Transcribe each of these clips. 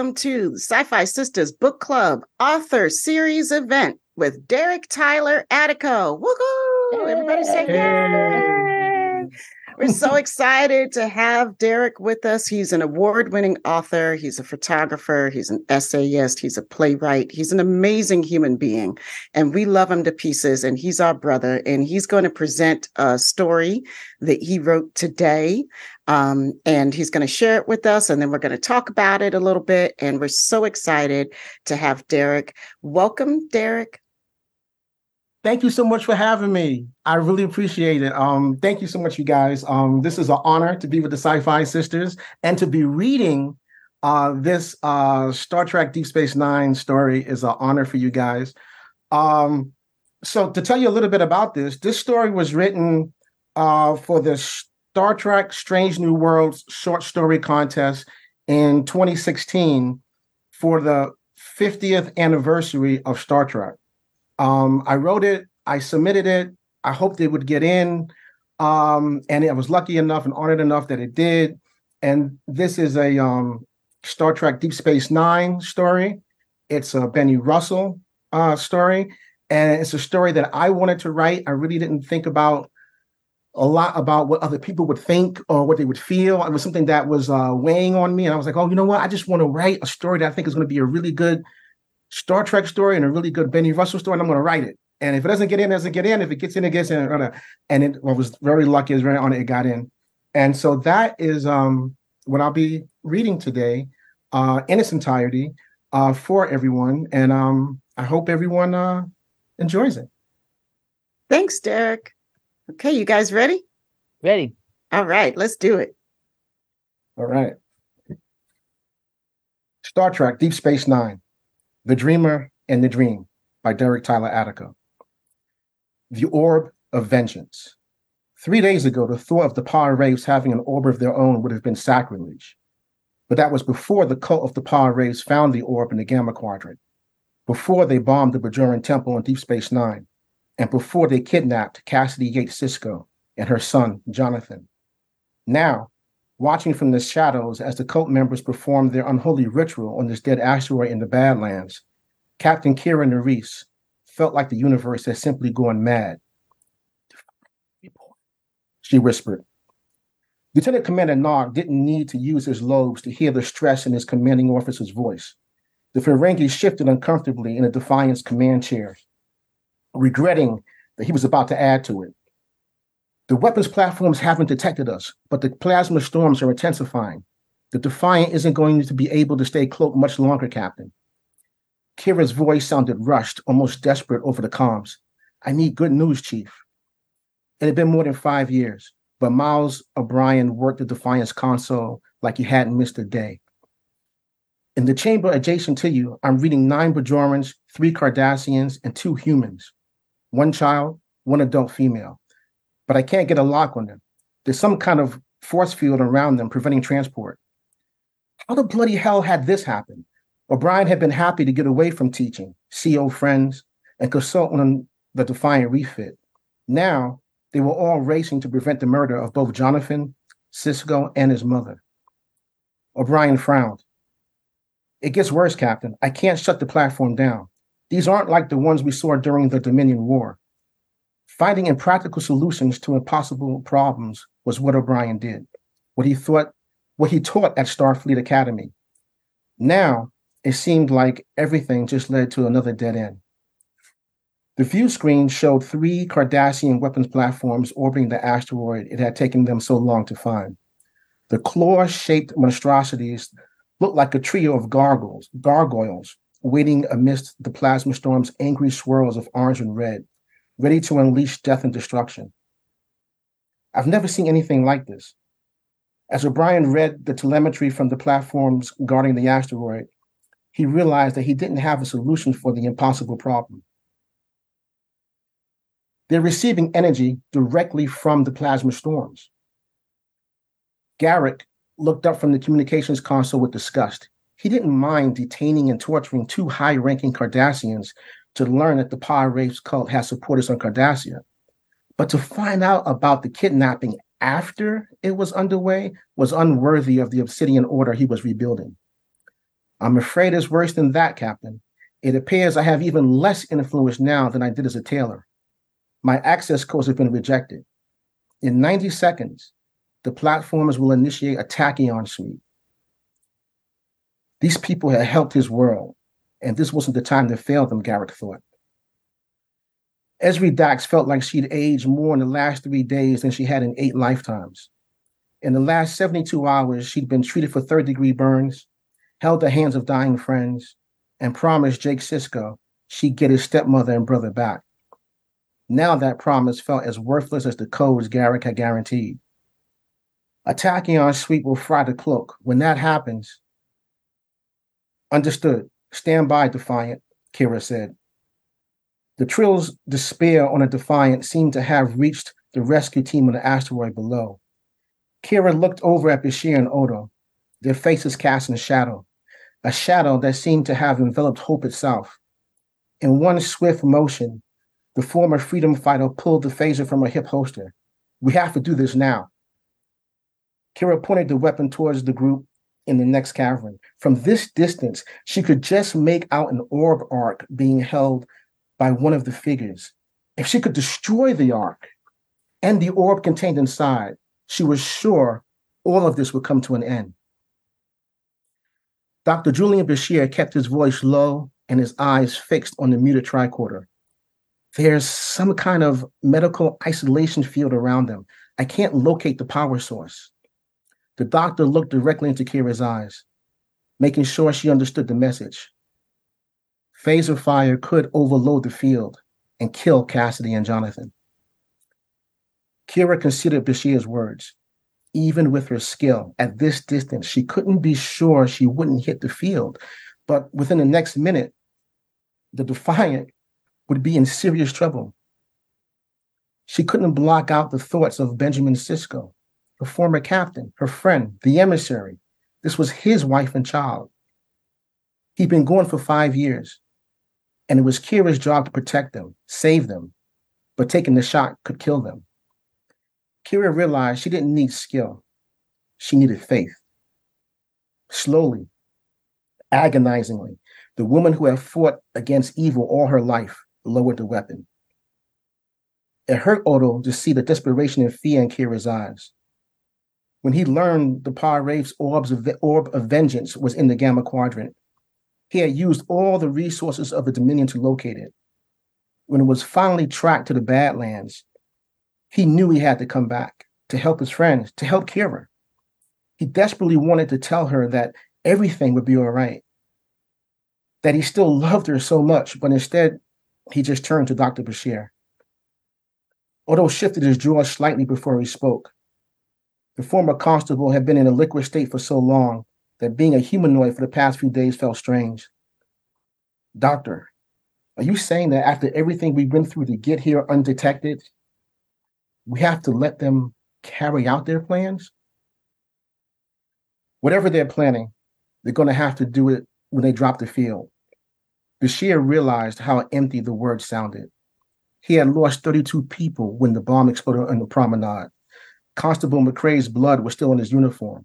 Welcome to SyFy Sistas Book Club Author Series event with Derek Tyler Attico. Woohoo! Everybody say yay! We're so excited to have Derek with us. He's an award winning author, he's a photographer, he's an essayist, he's a playwright, he's an amazing human being. And we love him to pieces. And he's our brother. And he's going to present a story that he wrote today. Um, and he's going to share it with us. And then we're going to talk about it a little bit. And we're so excited to have Derek. Welcome, Derek. Thank you so much for having me. I really appreciate it. Um, thank you so much, you guys. Um, this is an honor to be with the SyFy Sistas and to be reading uh, this uh, Star Trek Deep Space Nine story is an honor for you guys. Um, so to tell you a little bit about this, this story was written uh, for the Star Trek Strange New Worlds short story contest in 2016 for the 50th anniversary of Star Trek. Um, I wrote it, I submitted it. I hoped it would get in. Um, and I was lucky enough and honored enough that it did. And this is a um, Star Trek Deep Space Nine story. It's a Benny Russell uh, story. And it's a story that I wanted to write. I really didn't think about a lot about what other people would think or what they would feel. It was something that was uh, weighing on me. And I was like, oh, you know what? I just want to write a story that I think is going to be a really good Star Trek story and a really good Benny Russell story, and I'm going to write it. And if it doesn't get in, it doesn't get in. If it gets in, it gets in. And it I was very lucky, it was very on it, it got in. And so that is um, what I'll be reading today uh, in its entirety uh, for everyone. And um, I hope everyone uh, enjoys it. Thanks, Derek. Okay, you guys ready? Ready. All right, let's do it. All right. Star Trek Deep Space Nine the Dreamer and the Dream by Derek Tyler Attico. The Orb of Vengeance. Three days ago, the thought of the Pah-wraiths having an orb of their own would have been sacrilege. But that was before the cult of the Pah-wraiths found the orb in the Gamma Quadrant, before they bombed the Bajoran Temple on Deep Space Nine, and before they kidnapped Cassidy Yates Sisko and her son, Jonathan. Now, watching from the shadows as the cult members performed their unholy ritual on this dead asteroid in the Badlands, Captain Kira Nerys felt like the universe had simply gone mad. She whispered. Lieutenant Commander Nog didn't need to use his lobes to hear the stress in his commanding officer's voice. The Ferengi shifted uncomfortably in the Defiant's command chair, regretting that he was about to add to it. The weapons platforms haven't detected us, but the plasma storms are intensifying. The Defiant isn't going to be able to stay cloaked much longer, Captain. Kira's voice sounded rushed, almost desperate over the comms. I need good news, Chief. It had been more than five years, but Miles O'Brien worked the Defiant's console like he hadn't missed a day. In the chamber adjacent to you, I'm reading nine Bajorans, three Cardassians, and two humans. One child, one adult female but I can't get a lock on them. There's some kind of force field around them preventing transport. How the bloody hell had this happen? O'Brien had been happy to get away from teaching, see old friends, and consult on the Defiant refit. Now, they were all racing to prevent the murder of both Jonathan, Sisko, and his mother. O'Brien frowned. It gets worse, Captain. I can't shut the platform down. These aren't like the ones we saw during the Dominion War. Finding impractical solutions to impossible problems was what O'Brien did, what he thought, what he taught at Starfleet Academy. Now, it seemed like everything just led to another dead end. The view screen showed three Cardassian weapons platforms orbiting the asteroid it had taken them so long to find. The claw shaped monstrosities looked like a trio of gargoyles, gargoyles waiting amidst the plasma storm's angry swirls of orange and red ready to unleash death and destruction. I've never seen anything like this. As O'Brien read the telemetry from the platforms guarding the asteroid, he realized that he didn't have a solution for the impossible problem. They're receiving energy directly from the plasma storms. Garak looked up from the communications console with disgust. He didn't mind detaining and torturing two high ranking Cardassians to learn that the Pah-wraiths cult has supporters on Cardassia. But to find out about the kidnapping after it was underway was unworthy of the Obsidian Order he was rebuilding. I'm afraid it's worse than that, Captain. It appears I have even less influence now than I did as a tailor. My access codes have been rejected. In 90 seconds, the platformers will initiate a tachyon sweep. These people had helped his world, and this wasn't the time to fail them, Garak thought. Ezri Dax felt like she'd aged more in the last three days than she had in eight lifetimes. In the last 72 hours, she'd been treated for third degree burns, held the hands of dying friends, and promised Jake Sisko she'd get his stepmother and brother back. Now that promise felt as worthless as the codes Garak had guaranteed. A tachyon sweep will fry the cloak. When that happens, understood. Stand by, Defiant, Kira said. The Trill's despair on a Defiant seemed to have reached the rescue team on the asteroid below. Kira looked over at Bashir and Odo, their faces cast in shadow, a shadow that seemed to have enveloped hope itself. In one swift motion, the former freedom fighter pulled the phaser from her hip holster. We have to do this now. Kira pointed the weapon towards the group in the next cavern. From this distance, she could just make out an orb ark being held by one of the figures. If she could destroy the ark and the orb contained inside, she was sure all of this would come to an end. Dr. Julian Bashir kept his voice low and his eyes fixed on the muted tricorder. There's some kind of medical isolation field around them. I can't locate the power source. The doctor looked directly into Kira's eyes, making sure she understood the message. Phaser fire could overload the field and kill Cassidy and Jonathan. Kira considered Bashir's words. Even with her skill at this distance, she couldn't be sure she wouldn't hit the field. But within the next minute, the Defiant would be in serious trouble. She couldn't block out the thoughts of Benjamin Sisko, her former captain, her friend, the emissary. This was his wife and child. He'd been gone for five years and it was Kira's job to protect them, save them, but taking the shot could kill them. Kira realized she didn't need skill, she needed faith. Slowly, agonizingly, the woman who had fought against evil all her life lowered the weapon. It hurt Odo to see the desperation and fear in Kira's eyes. When he learned the Pah-wraith's orbs of, orb of vengeance was in the Gamma Quadrant, he had used all the resources of the Dominion to locate it. When it was finally tracked to the Badlands, he knew he had to come back to help his friends, to help Kira. He desperately wanted to tell her that everything would be all right, that he still loved her so much, but instead, he just turned to Dr. Bashir. Odo shifted his jaw slightly before he spoke. The former constable had been in a liquid state for so long that being a humanoid for the past few days felt strange. Doctor, are you saying that after everything we've been through to get here undetected, we have to let them carry out their plans? Whatever they're planning, they're going to have to do it when they drop the field. Bashir realized how empty the words sounded. He had lost 32 people when the bomb exploded on the promenade. Constable McCrae's blood was still on his uniform.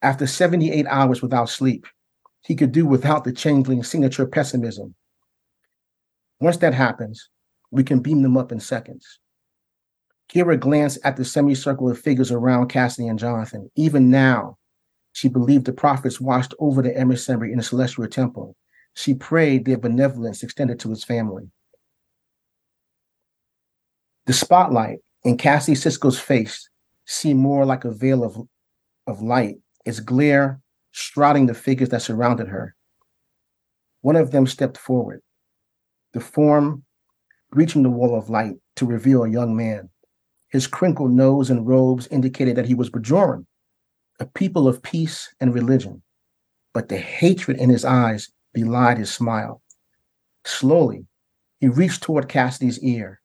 After 78 hours without sleep, he could do without the changeling signature pessimism. Once that happens, we can beam them up in seconds. Kira glanced at the semicircle of figures around Cassidy and Jonathan. Even now, she believed the prophets watched over the emissary in the celestial temple. She prayed their benevolence extended to his family. The spotlight in Cassidy Sisko's face seemed more like a veil of, of light its glare shrouding the figures that surrounded her. One of them stepped forward, the form reaching the wall of light to reveal a young man. His crinkled nose and robes indicated that he was Bajoran, a people of peace and religion. But the hatred in his eyes belied his smile. Slowly, he reached toward Cassidy's ear.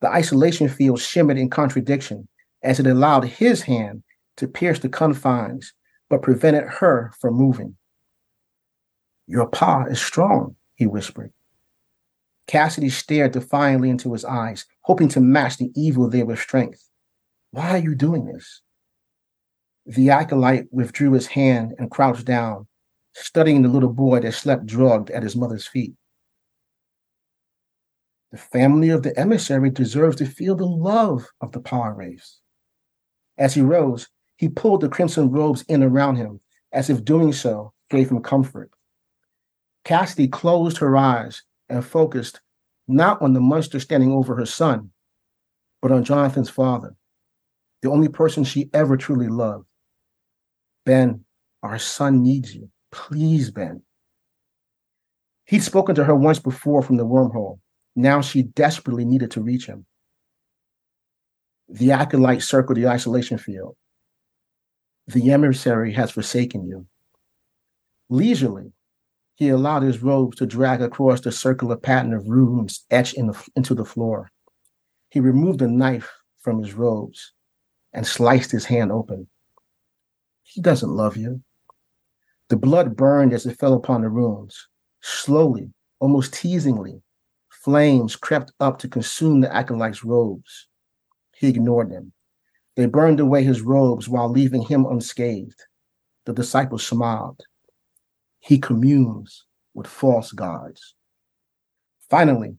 The isolation field shimmered in contradiction as it allowed his hand to pierce the confines, but prevented her from moving. Your pagh is strong, he whispered. Cassidy stared defiantly into his eyes, hoping to match the evil there with strength. Why are you doing this? The acolyte withdrew his hand and crouched down, studying the little boy that slept drugged at his mother's feet. The family of the emissary deserves to feel the love of the Pah-wraiths. As he rose, he pulled the crimson robes in around him, as if doing so gave him comfort. Cassidy closed her eyes and focused not on the monster standing over her son, but on Jonathan's father, the only person she ever truly loved. Ben, our son needs you. Please, Ben. He'd spoken to her once before from the wormhole. Now she desperately needed to reach him. The acolyte circled the isolation field. The emissary has forsaken you. Leisurely, he allowed his robes to drag across the circular pattern of runes etched in the, into the floor. He removed a knife from his robes and sliced his hand open. He doesn't love you. The blood burned as it fell upon the runes. Slowly, almost teasingly, flames crept up to consume the acolyte's robes. He ignored them. They burned away his robes while leaving him unscathed. The disciples smiled. He communes with false gods. Finally,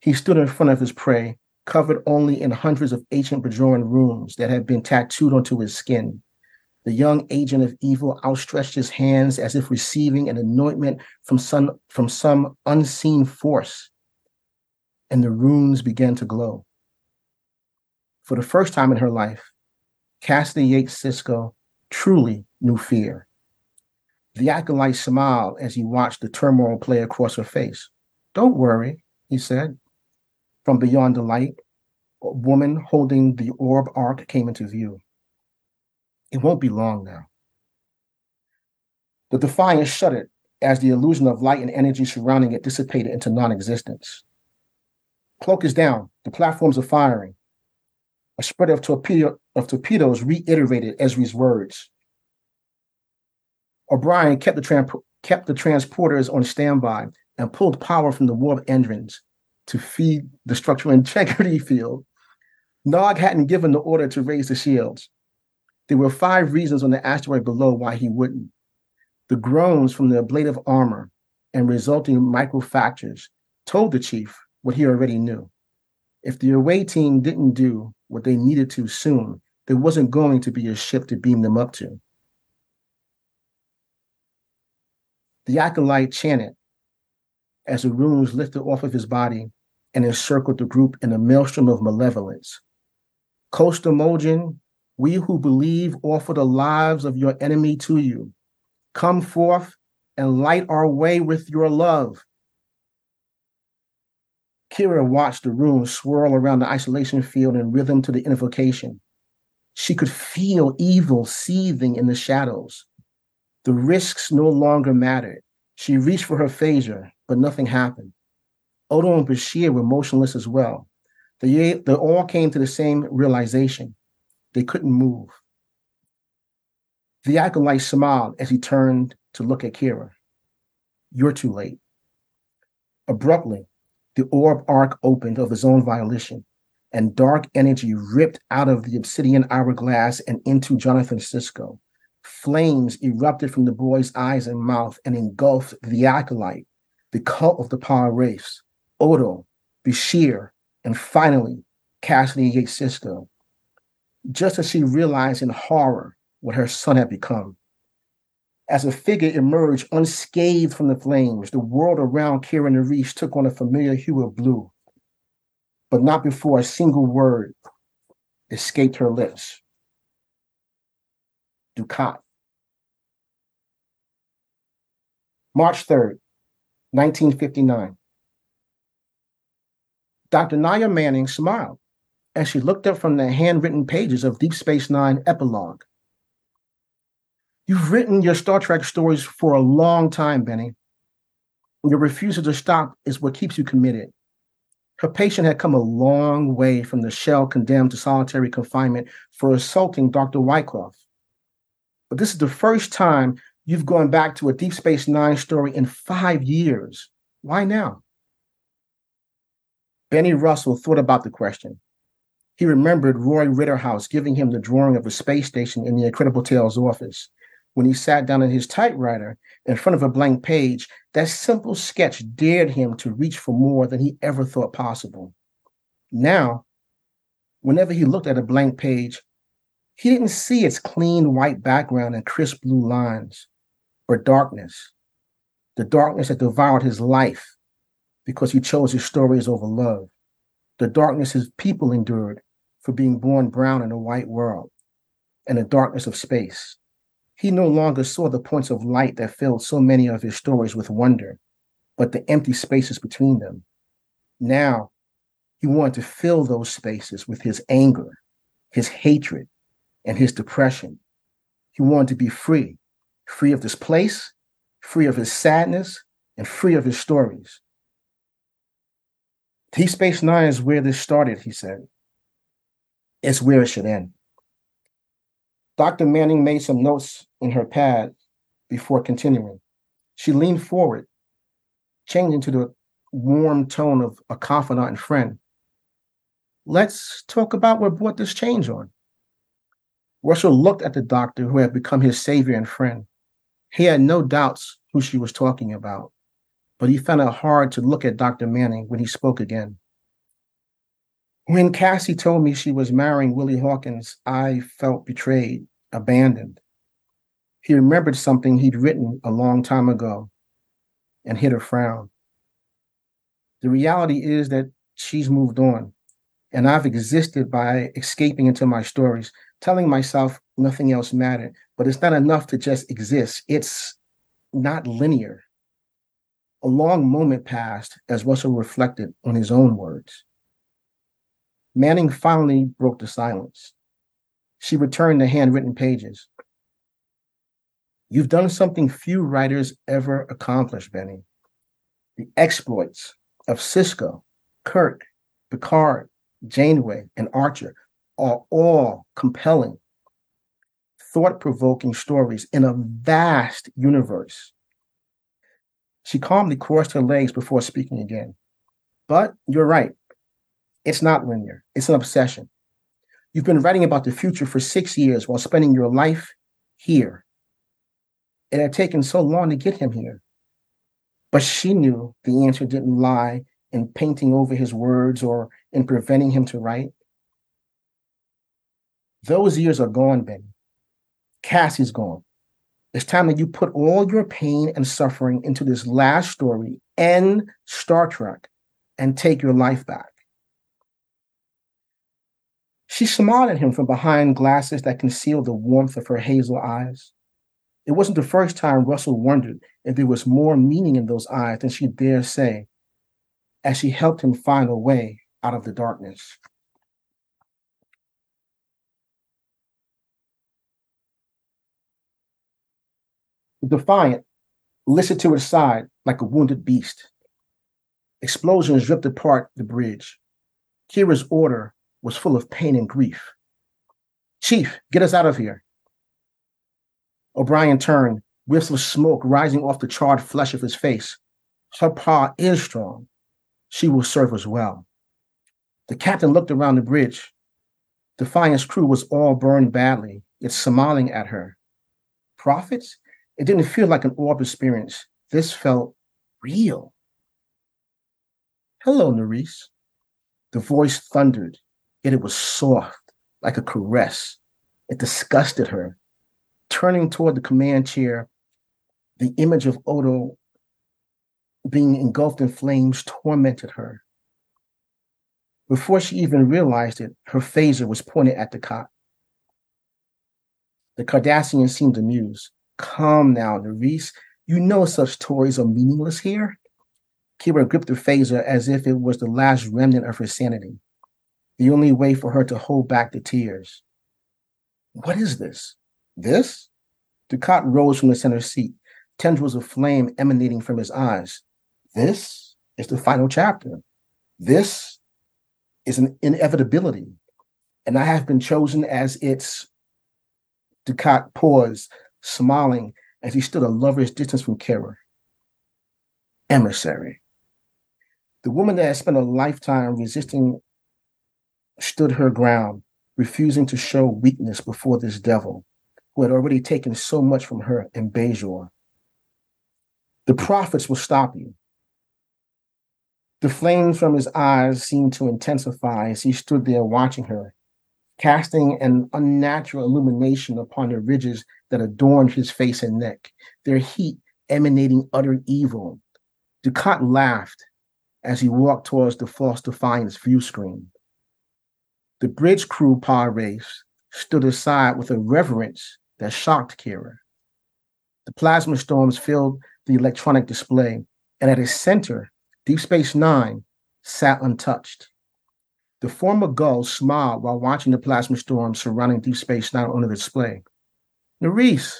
he stood in front of his prey, covered only in hundreds of ancient Bajoran runes that had been tattooed onto his skin. The young agent of evil outstretched his hands as if receiving an anointment from some, from some unseen force, and the runes began to glow. For the first time in her life, Cassidy Yates Sisko truly knew fear. The acolyte smiled as he watched the turmoil play across her face. Don't worry, he said. From beyond the light, a woman holding the orb ark came into view. It won't be long now. The Defiance shuddered as the illusion of light and energy surrounding it dissipated into non existence. Cloak is down. The platforms are firing. A spread of, torpedo, of torpedoes reiterated Ezri's words. O'Brien kept the, kept the transporters on standby and pulled power from the warp engines to feed the structural integrity field. Nog hadn't given the order to raise the shields. There were five reasons on the asteroid below why he wouldn't. The groans from the ablative armor and resulting microfractures told the chief what he already knew. If the away team didn't do what they needed to soon, there wasn't going to be a ship to beam them up to. The acolyte chanted as the runes lifted off of his body and encircled the group in a maelstrom of malevolence. Kosst Amojan, we who believe offer the lives of your enemy to you. Come forth and light our way with your love. Kira watched the room swirl around the isolation field in rhythm to the invocation. She could feel evil seething in the shadows. The risks no longer mattered. She reached for her phaser, but nothing happened. Odo and Bashir were motionless as well. They, they all came to the same realization. They couldn't move. The acolyte smiled as he turned to look at Kira. You're too late. Abruptly, the orb ark opened of his own violation, and dark energy ripped out of the obsidian hourglass and into Jonathan Sisko. Flames erupted from the boy's eyes and mouth and engulfed the acolyte, the cult of the Pah-wraiths, Odo, Bashir, and finally Cassidy Yates Sisko. Just as she realized in horror what her son had become. As a figure emerged unscathed from the flames, the world around Kira Nerys took on a familiar hue of blue, but not before a single word escaped her lips. Dukat. March 3rd, 1959. Dr. Naya Manning smiled as she looked up from the handwritten pages of Deep Space Nine epilogue. You've written your Star Trek stories for a long time, Benny. Your refusal to stop is what keeps you committed. Her patient had come a long way from the shell condemned to solitary confinement for assaulting Dr. Wyckoff. But this is the first time you've gone back to a Deep Space Nine story in five years. Why now? Benny Russell thought about the question. He remembered Roy Rittenhouse giving him the drawing of a space station in the Incredible Tales office. When he sat down at his typewriter in front of a blank page, that simple sketch dared him to reach for more than he ever thought possible. Now, whenever he looked at a blank page, he didn't see its clean white background and crisp blue lines, or darkness, the darkness that devoured his life because he chose his stories over love, the darkness his people endured for being born brown in a white world, and the darkness of space. He no longer saw the points of light that filled so many of his stories with wonder, but the empty spaces between them. Now, he wanted to fill those spaces with his anger, his hatred, and his depression. He wanted to be free, free of this place, free of his sadness, and free of his stories. Deep Space Nine is where this started, he said. It's where it should end. Dr. Manning made some notes in her pad before continuing. She leaned forward, changing to the warm tone of a confidant and friend. Let's talk about what brought this change on. Russell looked at the doctor who had become his savior and friend. He had no doubts who she was talking about, but he found it hard to look at Dr. Manning when he spoke again. When Cassie told me she was marrying Willie Hawkins, I felt betrayed, abandoned. He remembered something he'd written a long time ago and hid a frown. The reality is that she's moved on, and I've existed by escaping into my stories, telling myself nothing else mattered. But it's not enough to just exist, it's not linear. A long moment passed as Russell reflected on his own words. Manning finally broke the silence. She returned the handwritten pages. You've done something few writers ever accomplish, Benny. The exploits of Sisko, Kirk, Picard, Janeway, and Archer are all compelling, thought provoking stories in a vast universe. She calmly crossed her legs before speaking again. But you're right. It's not linear, it's an obsession. You've been writing about the future for six years while spending your life here. It had taken so long to get him here. But she knew the answer didn't lie in painting over his words or in preventing him to write. Those years are gone, Ben. Cassie's gone. It's time that you put all your pain and suffering into this last story and Star Trek and take your life back. She smiled at him from behind glasses that concealed the warmth of her hazel eyes. It wasn't the first time Russell wondered if there was more meaning in those eyes than she dare say, as she helped him find a way out of the darkness. Defiant listed to its side like a wounded beast. Explosions ripped apart the bridge. Kira's order was full of pain and grief. Chief, get us out of here. O'Brien turned, whiffs of smoke rising off the charred flesh of his face. Her pagh is strong. She will serve us well. The captain looked around the bridge. Defiant's crew was all burned badly, yet smiling at her. Prophets? It didn't feel like an orb experience. This felt real. Hello, Nerys. The voice thundered, yet it was soft, like a caress. It disgusted her. Turning toward the command chair, the image of Odo being engulfed in flames tormented her. Before she even realized it, her phaser was pointed at the cot. The Cardassian seemed amused. Calm now, Nerys. You know such toys are meaningless here. Kira gripped the phaser as if it was the last remnant of her sanity, the only way for her to hold back the tears. What is this? This? Dukat rose from the center seat, tendrils of flame emanating from his eyes. This is the final chapter. This is an inevitability. And I have been chosen as its. Dukat paused, smiling as he stood a lover's distance from Kira. Emissary. The woman that had spent a lifetime resisting stood her ground, refusing to show weakness before this devil. Who had already taken so much from her in Bajor. The prophets will stop you. The flames from his eyes seemed to intensify as he stood there watching her, casting an unnatural illumination upon the ridges that adorned his face and neck, their heat emanating utter evil. Dukat laughed as he walked towards the false Defiant's view screen. The bridge crew Pah-wraiths stood aside with a reverence that shocked Kira. The plasma storms filled the electronic display, and at its center, Deep Space Nine sat untouched. The former Gul smiled while watching the plasma storm surrounding Deep Space Nine on the display. Nerys,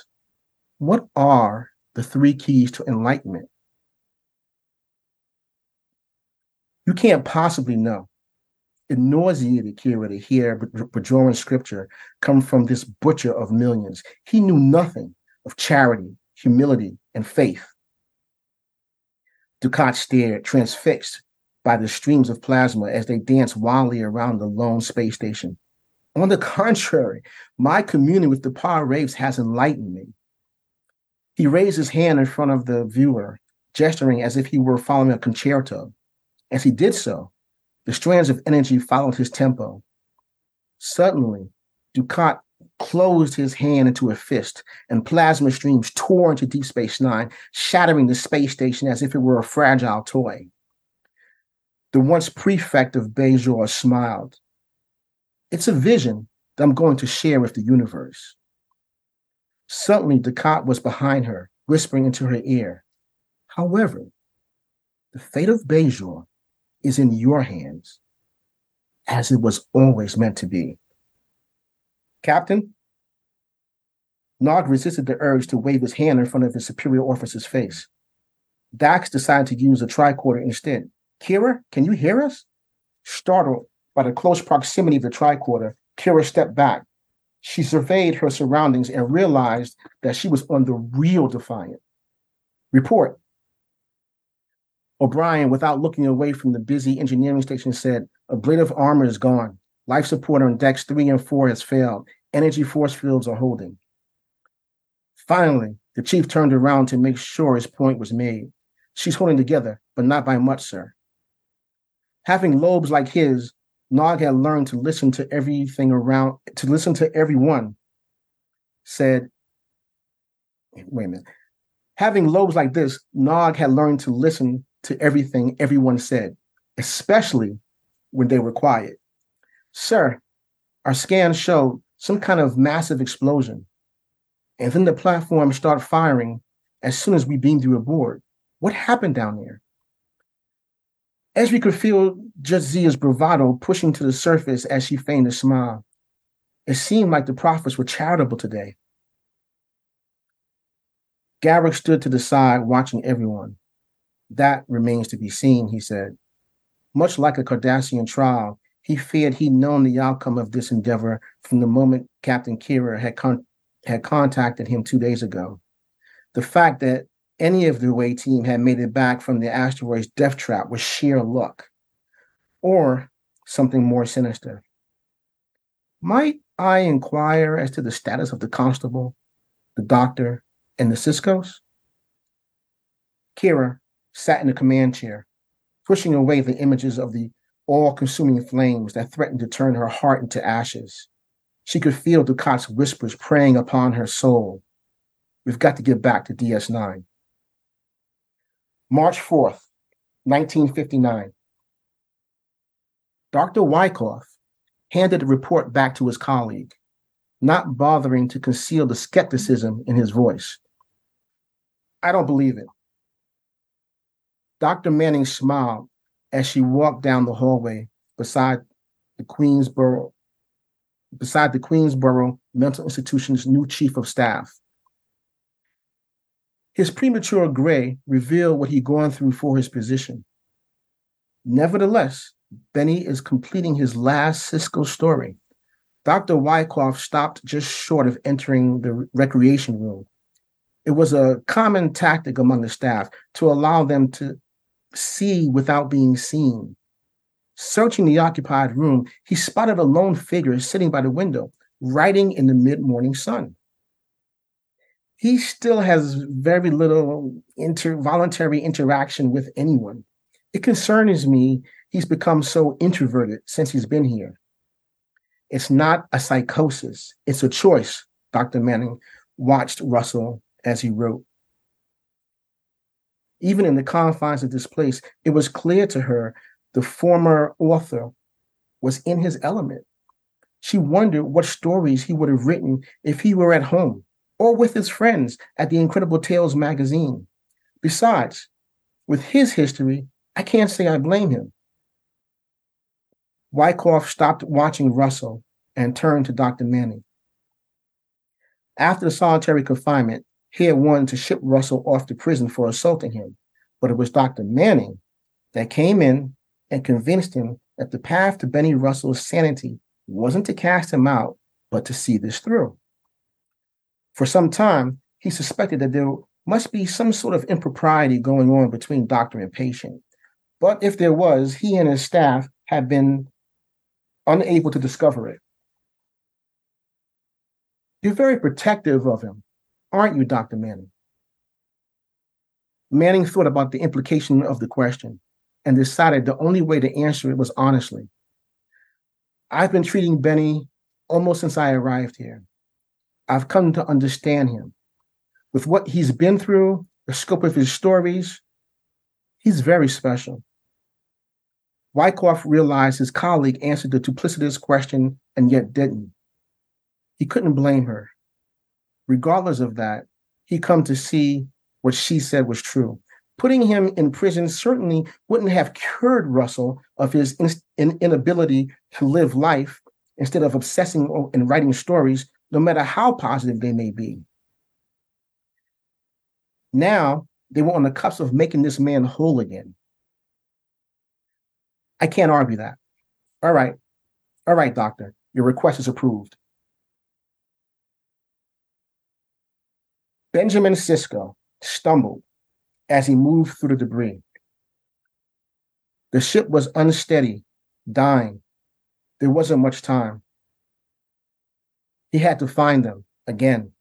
what are the three keys to enlightenment? You can't possibly know. It nauseated Kira to hear Bajoran scripture come from this butcher of millions. He knew nothing of charity, humility, and faith. Dukat stared, transfixed by the streams of plasma as they danced wildly around the lone space station. On the contrary, my communion with the Pah-wraiths has enlightened me. He raised his hand in front of the viewer, gesturing as if he were following a concerto. As he did so, the strands of energy followed his tempo. Suddenly, Dukat closed his hand into a fist, and plasma streams tore into Deep Space Nine, shattering the space station as if it were a fragile toy. The once prefect of Bajor smiled. It's a vision that I'm going to share with the universe. Suddenly, Dukat was behind her, whispering into her ear. However, the fate of Bajor is in your hands, as it was always meant to be. Captain? Nog resisted the urge to wave his hand in front of his superior officer's face. Dax decided to use a tricorder instead. Kira, can you hear us? Startled by the close proximity of the tricorder, Kira stepped back. She surveyed her surroundings and realized that she was on the real Defiant. Report. O'Brien, without looking away from the busy engineering station, said, Ablative armor is gone. Life support on decks three and four has failed. Energy force fields are holding. Finally, the chief turned around to make sure his point was made. She's holding together, but not by much, sir. Having lobes like his, Nog had learned to listen to everything around, to listen to everyone. Said, wait a minute. Having lobes like this, Nog had learned to listen to everything everyone said, especially when they were quiet. Sir, our scans showed some kind of massive explosion. And then the platform started firing as soon as we beamed you aboard. What happened down there? Ezri could feel Jadzia's bravado pushing to the surface as she feigned a smile. It seemed like the prophets were charitable today. Garak stood to the side, watching everyone. That remains to be seen, he said. Much like a Cardassian trial, he feared he'd known the outcome of this endeavor from the moment Captain Kira had, con- had contacted him two days ago. The fact that any of the away team had made it back from the asteroid's death trap was sheer luck, or something more sinister. Might I inquire as to the status of the constable, the doctor, and the Siskos? Kira sat in the command chair, pushing away the images of the all consuming flames that threatened to turn her heart into ashes. She could feel Dukat's whispers preying upon her soul. We've got to get back to DS9. March 4th, 1959. Dr. Wyckoff handed the report back to his colleague, not bothering to conceal the skepticism in his voice. I don't believe it. Dr. Manning smiled as she walked down the hallway beside the Queensboro beside the Queensboro Mental Institution's new chief of staff. His premature gray revealed what he'd gone through for his position. Nevertheless, Benny is completing his last Sisko story. Dr. Wyckoff stopped just short of entering the recreation room. It was a common tactic among the staff to allow them to see without being seen. Searching the occupied room, he spotted a lone figure sitting by the window, writing in the mid morning sun. he still has very little inter- voluntary interaction with anyone. It concerns me he's become so introverted since he's been here. It's not a psychosis, it's a choice, Dr. Manning watched Russell as he wrote. Even in the confines of this place, it was clear to her the former author was in his element. She wondered what stories he would have written if he were at home or with his friends at the Incredible Tales magazine. Besides, with his history, I can't say I blame him. Wyckoff stopped watching Russell and turned to Dr. Manning. After the solitary confinement, he had wanted to ship Russell off to prison for assaulting him, but it was Dr. Manning that came in and convinced him that the path to Benny Russell's sanity wasn't to cast him out, but to see this through. For some time, he suspected that there must be some sort of impropriety going on between doctor and patient. But if there was, he and his staff had been unable to discover it. You're very protective of him, aren't you, Dr. Manning? Manning thought about the implication of the question and decided the only way to answer it was honestly. I've been treating Benny almost since I arrived here. I've come to understand him. With what he's been through, the scope of his stories, he's very special. Wyckoff realized his colleague answered the duplicitous question and yet didn't. He couldn't blame her. Regardless of that, he come to see what she said was true. Putting him in prison certainly wouldn't have cured Russell of his in- inability to live life instead of obsessing and writing stories no matter how positive they may be. Now they were on the cusp of making this man whole again. I can't argue that. All right. All right, doctor. Your request is approved. Benjamin Sisko stumbled as he moved through the debris. The ship was unsteady, dying. There wasn't much time. He had to find them again.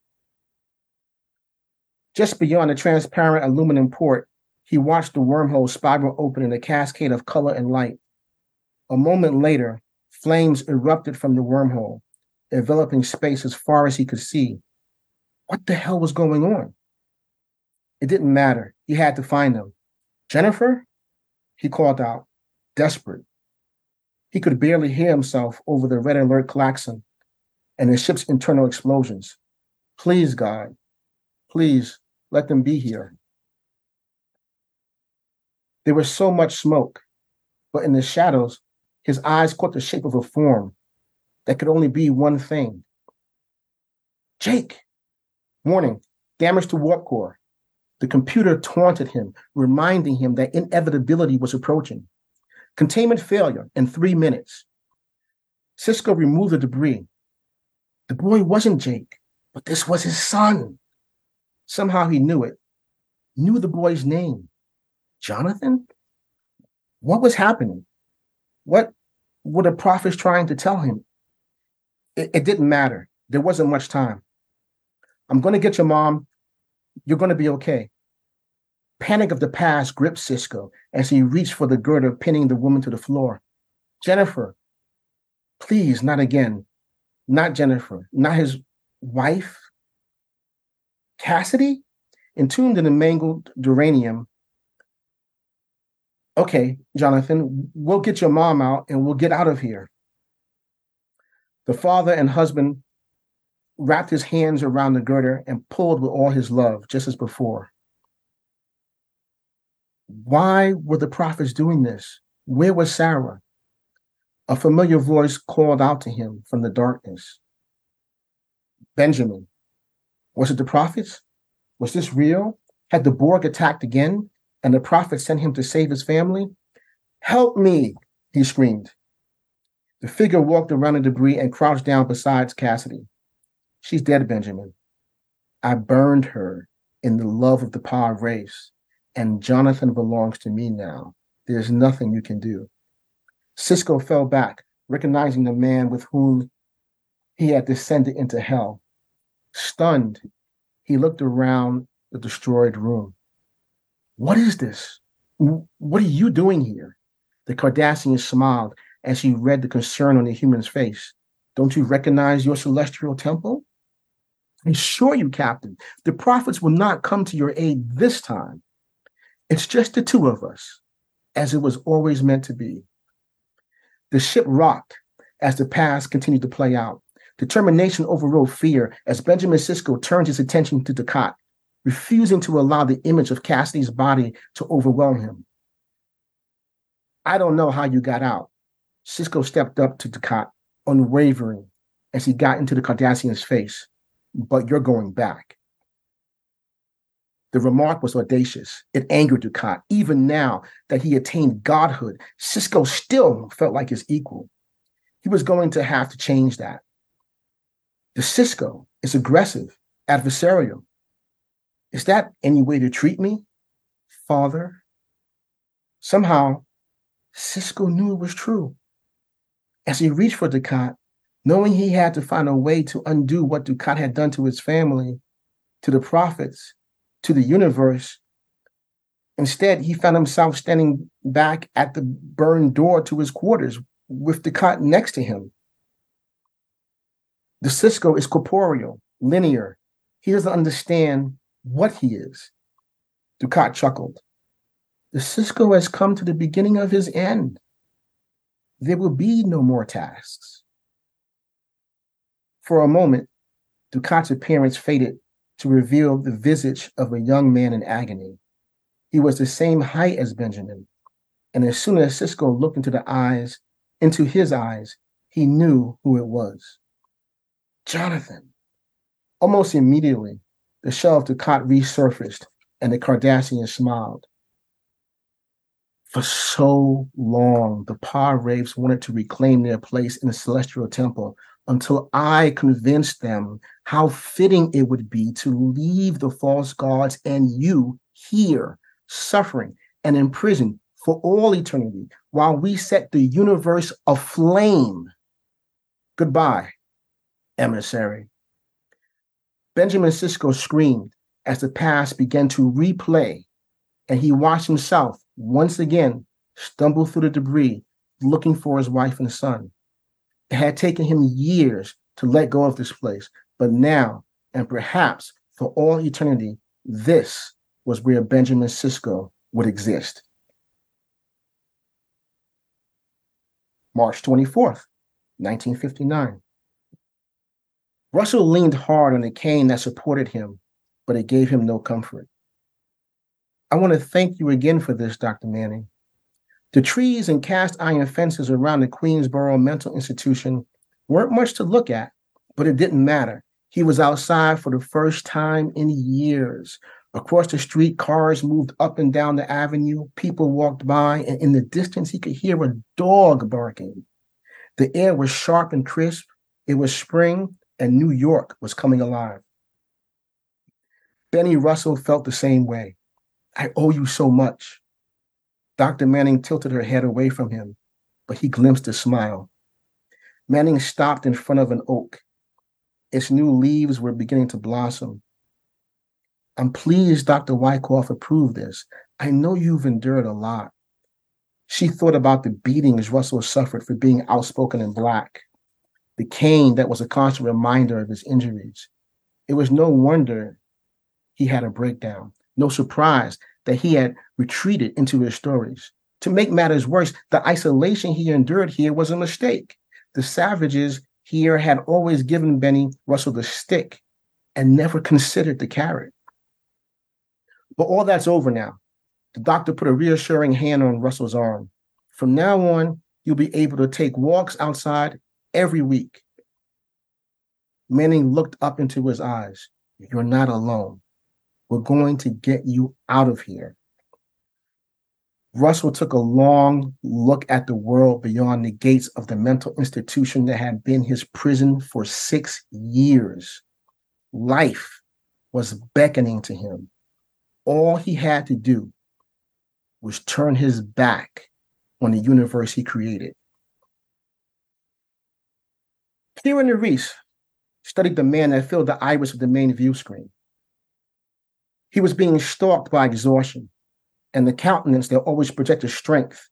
Just beyond the transparent aluminum port, he watched the wormhole spiral open in a cascade of color and light. A moment later, flames erupted from the wormhole, enveloping space as far as he could see. What the hell was going on? It didn't matter. He had to find them. Jennifer? He called out, desperate. He could barely hear himself over the red alert klaxon and the ship's internal explosions. Please, God, please let them be here. There was so much smoke, but in the shadows, his eyes caught the shape of a form that could only be one thing. Jake! Warning, damage to warp core. The computer taunted him, reminding him that inevitability was approaching. Containment failure in three minutes. Sisko removed the debris, the boy wasn't Jake, but this was his son. Somehow he knew it, knew the boy's name. Jonathan? What was happening? What were the prophets trying to tell him? It, it didn't matter. There wasn't much time. I'm going to get your mom. You're going to be okay. Panic of the past gripped Sisko as he reached for the girder, pinning the woman to the floor. Jennifer, please, not again not Jennifer, not his wife, Cassidy, entombed in a mangled duranium. Okay, Jonathan, we'll get your mom out and we'll get out of here. The father and husband wrapped his hands around the girder and pulled with all his love, just as before. Why were the prophets doing this? Where was Sarah? A familiar voice called out to him from the darkness Benjamin, was it the prophets? Was this real? Had the Borg attacked again and the prophet sent him to save his family? Help me, he screamed. The figure walked around the debris and crouched down beside Cassidy. She's dead, Benjamin. I burned her in the love of the power of race, and Jonathan belongs to me now. There's nothing you can do. Sisko fell back, recognizing the man with whom he had descended into hell. Stunned, He looked around the destroyed room. What is this? What are you doing here? The Cardassian smiled as he read the concern on the human's face. Don't you recognize your celestial temple? I assure you, Captain, the prophets will not come to your aid this time. It's just the two of us, as it was always meant to be. The ship rocked as the past continued to play out. Determination overrode fear as Benjamin Sisko turned his attention to Dukat, refusing to allow the image of Cassidy's body to overwhelm him. I don't know how you got out. Sisko stepped up to Dukat, unwavering, as he got into the Cardassian's face but you're going back. The remark was audacious. It angered Dukat. Even now that he attained godhood, Sisko still felt like his equal. He was going to have to change that. The Sisko is aggressive, adversarial. Is that any way to treat me, father? Somehow, Sisko knew it was true. As he reached for Dukat, knowing he had to find a way to undo what Dukat had done to his family, to the prophets, to the universe. Instead, he found himself standing back at the burned door to his quarters with Dukat next to him. The Sisko is corporeal, linear. He doesn't understand what he is. Dukat chuckled. The Sisko has come to the beginning of his end. There will be no more tasks. For a moment, Dukat's appearance faded to reveal the visage of a young man in agony. He was the same height as Benjamin, and as soon as Sisko looked into the eyes, into his eyes, he knew who it was. Jonathan. Almost immediately, the shell of Dukat resurfaced, and the Cardassian smiled. For so long, the Pah-wraiths wanted to reclaim their place in the celestial temple until I convinced them how fitting it would be to leave the false gods and you here, suffering and in prison for all eternity, while we set the universe aflame. Goodbye, emissary. Benjamin Sisko screamed as the past began to replay, and he watched himself once again stumble through the debris looking for his wife and son. It had taken him years to let go of this place, but now, and perhaps for all eternity, this was where Benjamin Sisko would exist. March 24th, 1959. Russell leaned hard on the cane that supported him, but it gave him no comfort. I want to thank you again for this, Dr. Manning. The trees and cast iron fences around the Queensboro Mental Institution weren't much to look at, but it didn't matter. He was outside for the first time in years. Across the street, cars moved up and down the avenue. People walked by, and in the distance, he could hear a dog barking. The air was sharp and crisp. It was spring, and New York was coming alive. Benny Russell felt the same way. I owe you so much. Dr. Manning tilted her head away from him, but he glimpsed a smile. Manning stopped in front of an oak. Its new leaves were beginning to blossom. I'm pleased Dr. Wyckoff approved this. I know you've endured a lot. She thought about the beatings Russell suffered for being outspoken and black, the cane that was a constant reminder of his injuries. It was no wonder he had a breakdown. No surprise that he had retreated into his stories. To make matters worse, the isolation he endured here was a mistake. The savages here had always given Benny Russell the stick and never considered the carrot. But all that's over now. The doctor put a reassuring hand on Russell's arm. From now on, you'll be able to take walks outside every week. Manning looked up into his eyes. You're not alone. We're going to get you out of here. Russell took a long look at the world beyond the gates of the mental institution that had been his prison for six years. Life was beckoning to him. All he had to do was turn his back on the universe he created. Kira Nerys studied the man that filled the iris of the main view screen. He was being stalked by exhaustion, and the countenance that always projected strength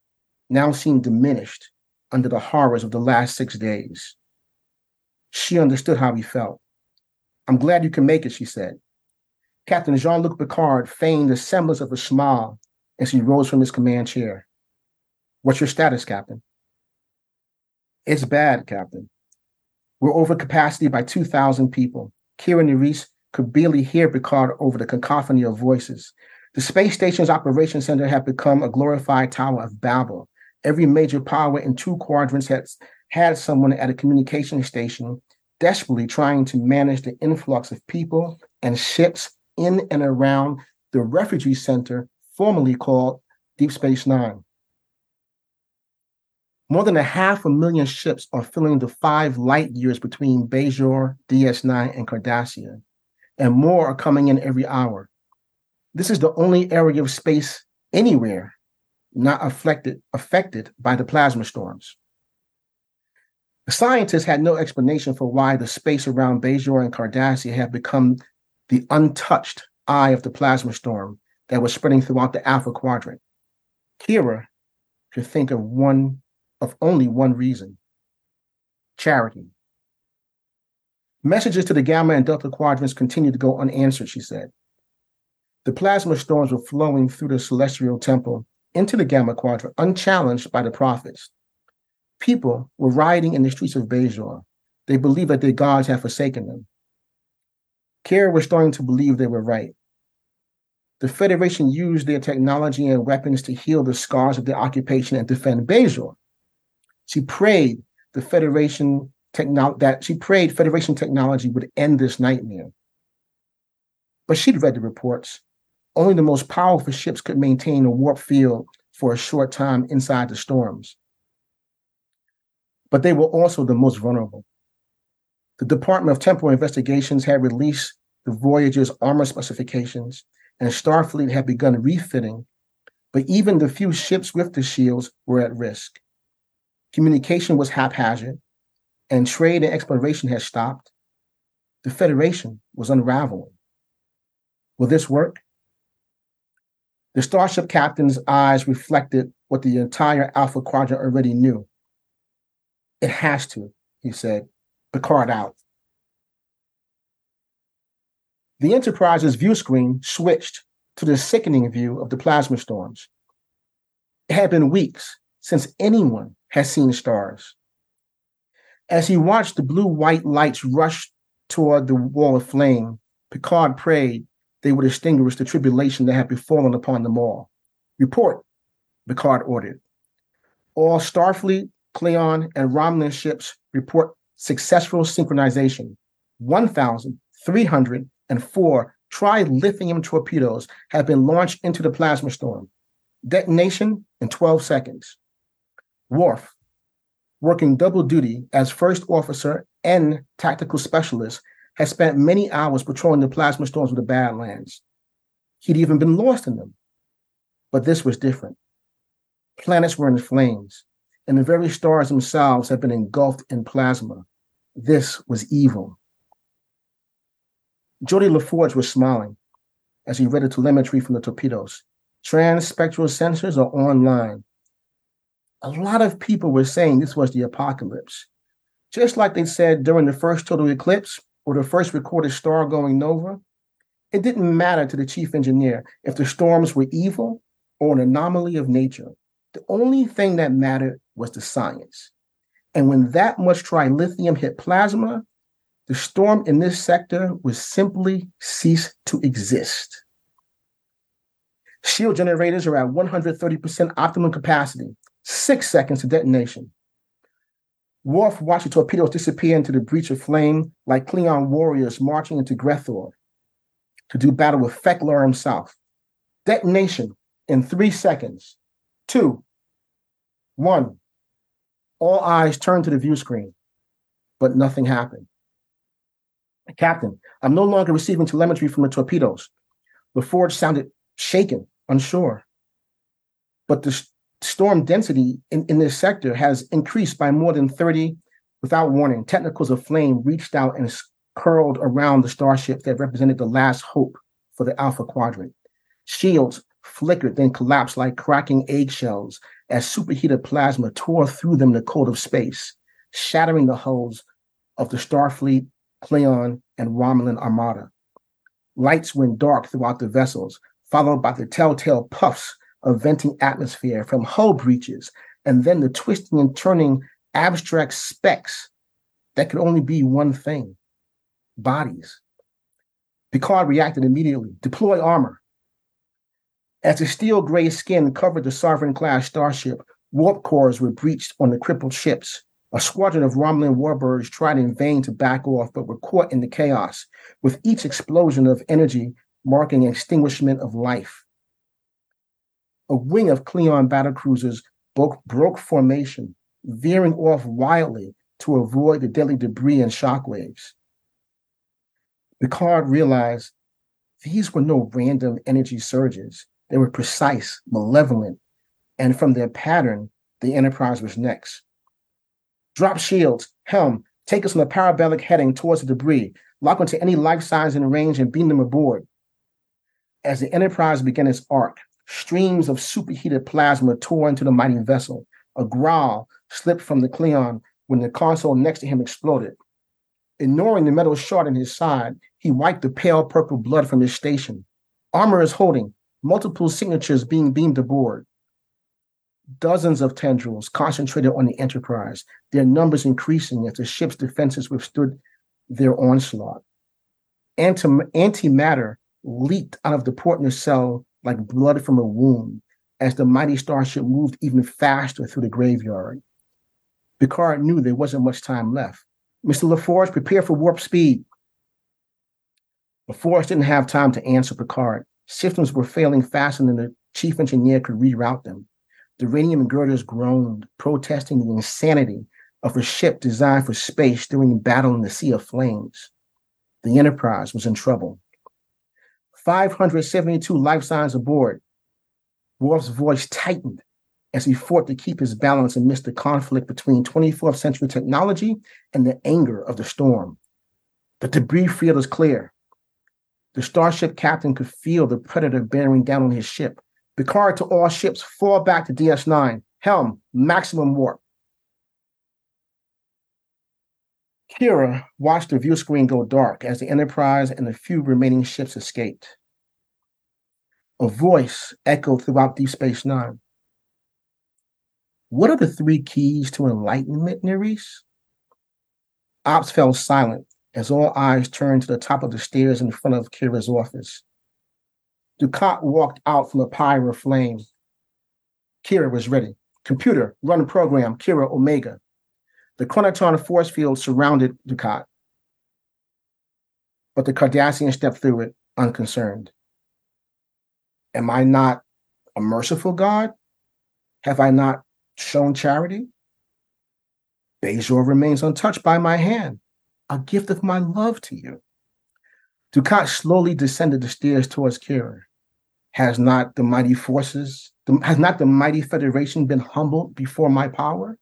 now seemed diminished under the horrors of the last six days. She understood how he felt. I'm glad you can make it, she said. Captain Jean Luc Picard feigned the semblance of a smile as he rose from his command chair. What's your status, Captain? It's bad, Captain. We're over capacity by 2,000 people. Kira Nerys could barely hear Picard over the cacophony of voices. The space station's operations center had become a glorified Tower of Babel. Every major power in two quadrants had, had someone at a communication station desperately trying to manage the influx of people and ships in and around the refugee center formerly called Deep Space Nine. More than a half a million ships are filling the five light years between Bajor, DS9, and Cardassia, and more are coming in every hour. This is the only area of space anywhere not affected, affected by the plasma storms. The scientists had no explanation for why the space around Bajor and Cardassia had become the untouched eye of the plasma storm that was spreading throughout the Alpha Quadrant. Kira could think of one of only one reason charity. Messages to the Gamma and Delta quadrants continued to go unanswered, she said. The plasma storms were flowing through the celestial temple into the Gamma quadrant unchallenged by the prophets. People were rioting in the streets of Bajor. They believed that their gods had forsaken them. Kira was starting to believe they were right. The Federation used their technology and weapons to heal the scars of their occupation and defend Bajor. She prayed the Federation that she prayed Federation technology would end this nightmare. But she'd read the reports. Only the most powerful ships could maintain a warp field for a short time inside the storms. But they were also the most vulnerable. The Department of Temporal Investigations had released the Voyager's armor specifications, and Starfleet had begun refitting, but even the few ships with the shields were at risk. Communication was haphazard, and trade and exploration had stopped. The Federation was unraveling. Will this work? The starship captain's eyes reflected what the entire Alpha Quadrant already knew. It has to, he said. Picard out. The Enterprise's view screen switched to the sickening view of the plasma storms. It had been weeks since anyone had seen stars. As he watched the blue white lights rush toward the wall of flame, Picard prayed they would extinguish the tribulation that had befallen upon them all. Report, Picard ordered. All Starfleet, Klingon, and Romulan ships report successful synchronization. 1,304 trilithium torpedoes have been launched into the plasma storm. Detonation in 12 seconds. Worf, working double duty as first officer and tactical specialist, had spent many hours patrolling the plasma storms of the Badlands. He'd even been lost in them. But this was different. Planets were in flames, and the very stars themselves had been engulfed in plasma. This was evil. Geordi LaForge was smiling as he read the telemetry from the torpedoes. Transspectral sensors are online. A lot of people were saying this was the apocalypse. Just like they said during the first total eclipse or the first recorded star going nova, it didn't matter to the chief engineer if the storms were evil or an anomaly of nature. The only thing that mattered was the science. And when that much trilithium hit plasma, the storm in this sector would simply cease to exist. Shield generators are at 130% optimum capacity, six seconds to detonation. Worf watched the torpedoes disappear into the breach of flame like Klingon warriors marching into Gre'thor to do battle with Fek'lhar himself. Detonation in three seconds. Two, one. All eyes turned to the view screen, but nothing happened. Captain, I'm no longer receiving telemetry from the torpedoes. LaForge sounded shaken, unsure. But the storm density in, in this sector has increased by more than 30 without warning. Tentacles of flame reached out and curled around the starship that represented the last hope for the Alpha Quadrant. Shields flickered, then collapsed like cracking eggshells as superheated plasma tore through them the cold of space, shattering the hulls of the Starfleet, Klingon, and Romulan armada. Lights went dark throughout the vessels, followed by the telltale puffs of venting atmosphere from hull breaches, and then the twisting and turning abstract specks that could only be one thing bodies. Picard reacted immediately. Deploy armor. As the steel gray skin covered the Sovereign class starship, warp cores were breached on the crippled ships. A squadron of Romulan warbirds tried in vain to back off, but were caught in the chaos, with each explosion of energy marking extinguishment of life. A wing of Klingon battlecruisers broke, broke formation, veering off wildly to avoid the deadly debris and shockwaves. Picard realized these were no random energy surges. They were precise, malevolent, and from their pattern, the Enterprise was next. Drop shields, helm, take us on a parabolic heading towards the debris, lock onto any life signs in range, and beam them aboard. As the Enterprise began its arc, streams of superheated plasma tore into the mighty vessel. A growl slipped from the Klingon when the console next to him exploded. Ignoring the metal shard in his side, he wiped the pale purple blood from his station. Armor is holding, multiple signatures being beamed aboard. Dozens of tendrils concentrated on the Enterprise, their numbers increasing as the ship's defenses withstood their onslaught. Antim- antimatter leaked out of the port nacelle like blood from a wound as the mighty starship moved even faster through the graveyard. Picard knew there wasn't much time left. Mr. LaForge, prepare for warp speed. LaForge didn't have time to answer Picard. Systems were failing faster than the chief engineer could reroute them. The radium girders groaned, protesting the insanity of a ship designed for space during battle in the sea of flames. The Enterprise was in trouble. 572 life signs aboard. Worf's voice tightened as he fought to keep his balance amidst the conflict between 24th century technology and the anger of the storm. The debris field is clear. The starship captain could feel the predator bearing down on his ship. Picard to all ships, fall back to DS9. Helm, maximum warp. Kira watched the view screen go dark as the Enterprise and the few remaining ships escaped. A voice echoed throughout Deep Space Nine. What are the three keys to enlightenment, Nerys? Ops fell silent as all eyes turned to the top of the stairs in front of Kira's office. Dukat walked out from a pyre of flame. Kira was ready. Computer, run program, Kira Omega. The Chronotron force field surrounded Dukat. But the Cardassian stepped through it unconcerned. Am I not a merciful God? Have I not shown charity. Bajor remains untouched by my hand, a gift of my love to you. Dukat slowly descended the stairs towards Kira. Has not the mighty forces, has not the mighty federation been humbled before my power?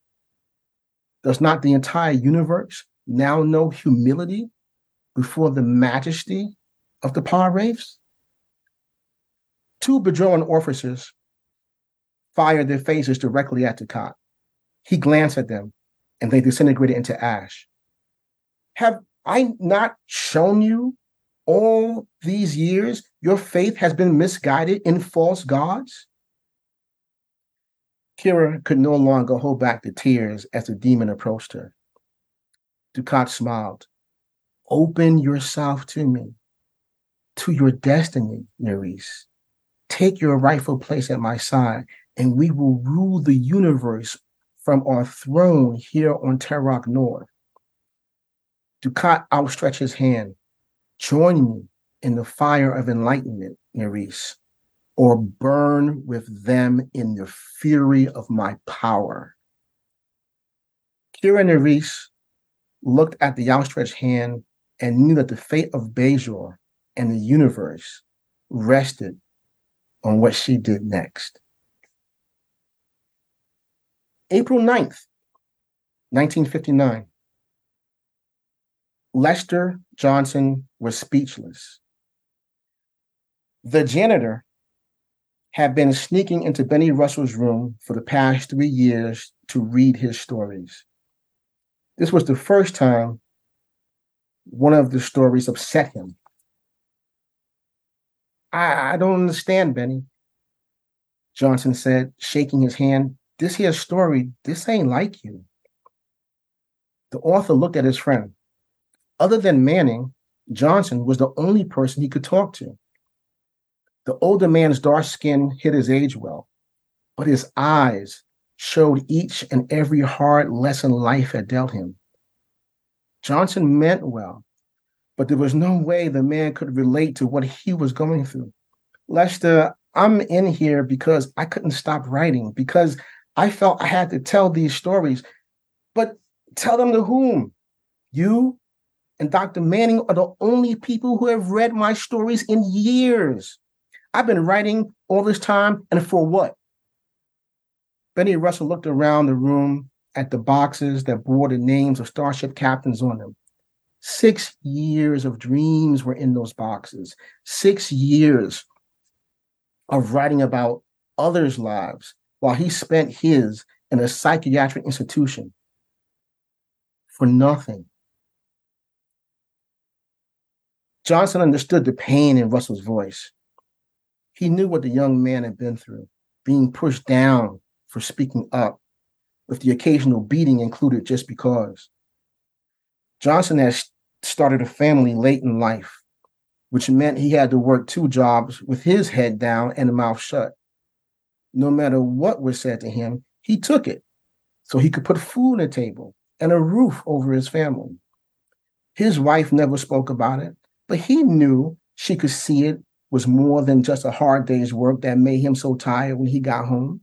Does not the entire universe now know humility before the majesty of the Pah-wraiths? Two Bajoran officers fired their phasers directly at Dukat. He glanced at them and they disintegrated into ash. Have I not shown you all these years your faith has been misguided in false gods? Kira could no longer hold back the tears as the demon approached her. Dukat smiled. Open yourself to me, to your destiny, Nerys. Take your rightful place at my side and we will rule the universe from our throne here on Terok Nor. Dukat outstretched his hand. Join me in the fire of enlightenment, Nerys, or burn with them in the fury of my power. Kira Nerys looked at the outstretched hand and knew that the fate of Bajor and the universe rested on what she did next. April 9th, 1959. Lester Johnson was speechless. The janitor had been sneaking into Benny Russell's room for the past three years to read his stories. This was the first time one of the stories upset him. I, I don't understand, Benny, Johnson said, shaking his hand. This here story, this ain't like you. The author looked at his friend. Other than Manning, Johnson was the only person he could talk to. The older man's dark skin hid his age well, but his eyes showed each and every hard lesson life had dealt him. Johnson meant well, but there was no way the man could relate to what he was going through. Lester, I'm in here because I couldn't stop writing, because I felt I had to tell these stories. But tell them to whom? You and Dr. Manning are the only people who have read my stories in years. I've been writing all this time, and for what? Benny Russell looked around the room at the boxes that bore the names of starship captains on them. Six years of dreams were in those boxes. Six years of writing about others' lives while he spent his in a psychiatric institution for nothing. Johnson understood the pain in Russell's voice. He knew what the young man had been through, being pushed down for speaking up, with the occasional beating included just because. Johnson had started a family late in life, which meant he had to work two jobs with his head down and mouth shut. No matter what was said to him, he took it so he could put food on the table and a roof over his family. His wife never spoke about it, but he knew she could see it was more than just a hard day's work that made him so tired when he got home.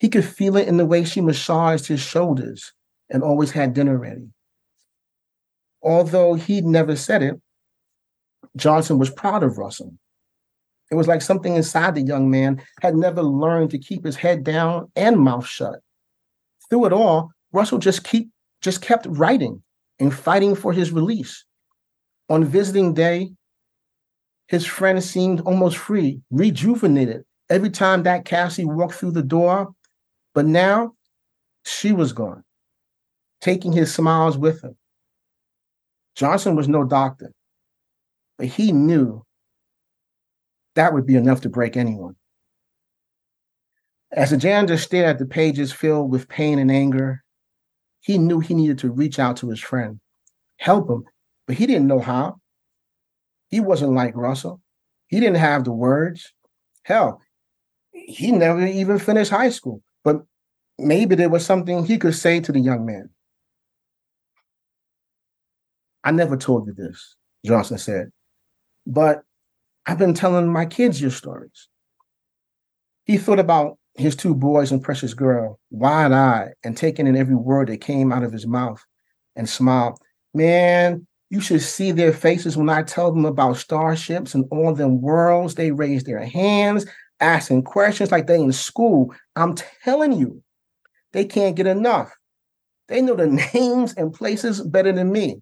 He could feel it in the way she massaged his shoulders and always had dinner ready. Although he'd never said it, Johnson was proud of Russell. It was like something inside the young man had never learned to keep his head down and mouth shut. Through it all, Russell just keep just kept writing and fighting for his release. On visiting day, his friend seemed almost free, rejuvenated every time that Cassie walked through the door. But now she was gone, taking his smiles with her. Johnson was no doctor, but he knew that would be enough to break anyone. As the janitor stared at the pages filled with pain and anger, he knew he needed to reach out to his friend, help him, but he didn't know how. He wasn't like Russell. He didn't have the words. Hell, he never even finished high school. But maybe there was something he could say to the young man. I never told you this, Johnson said, but I've been telling my kids your stories. He thought about his two boys and precious girl, wide eyed and taking in every word that came out of his mouth and smiled. Man, you should see their faces when I tell them about starships and all them worlds. They raise their hands, asking questions like they in school. I'm telling you, they can't get enough. They know the names and places better than me.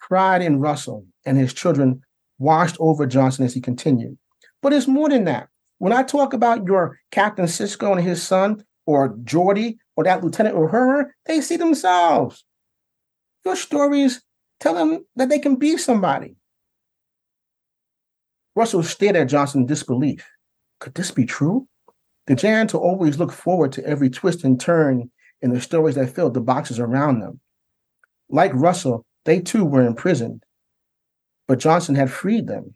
Pride in Russell and his children washed over Johnson as he continued. But it's more than that. When I talk about your Captain Sisko and his son, or Geordi, or that Lieutenant Uhura, they see themselves. Your stories tell them that they can be somebody. Russell stared at Johnson in disbelief. Could this be true? The janitor always looked forward to every twist and turn in the stories that filled the boxes around them. Like Russell, they too were imprisoned, but Johnson had freed them.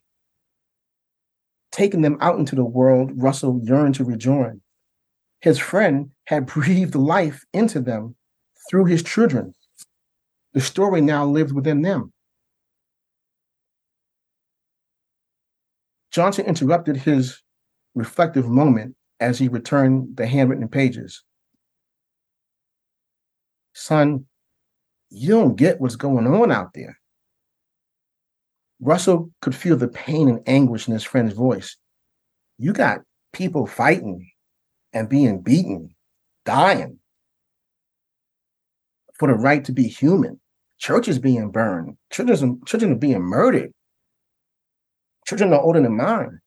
Taking them out into the world Russell yearned to rejoin. His friend had breathed life into them through his children. The story now lived within them. Johnson interrupted his reflective moment as he returned the handwritten pages. Son, you don't get what's going on out there. Russell could feel the pain and anguish in his friend's voice. You got people fighting and being beaten, dying for the right to be human. Churches being burned, children, children are being murdered. children are older than mine.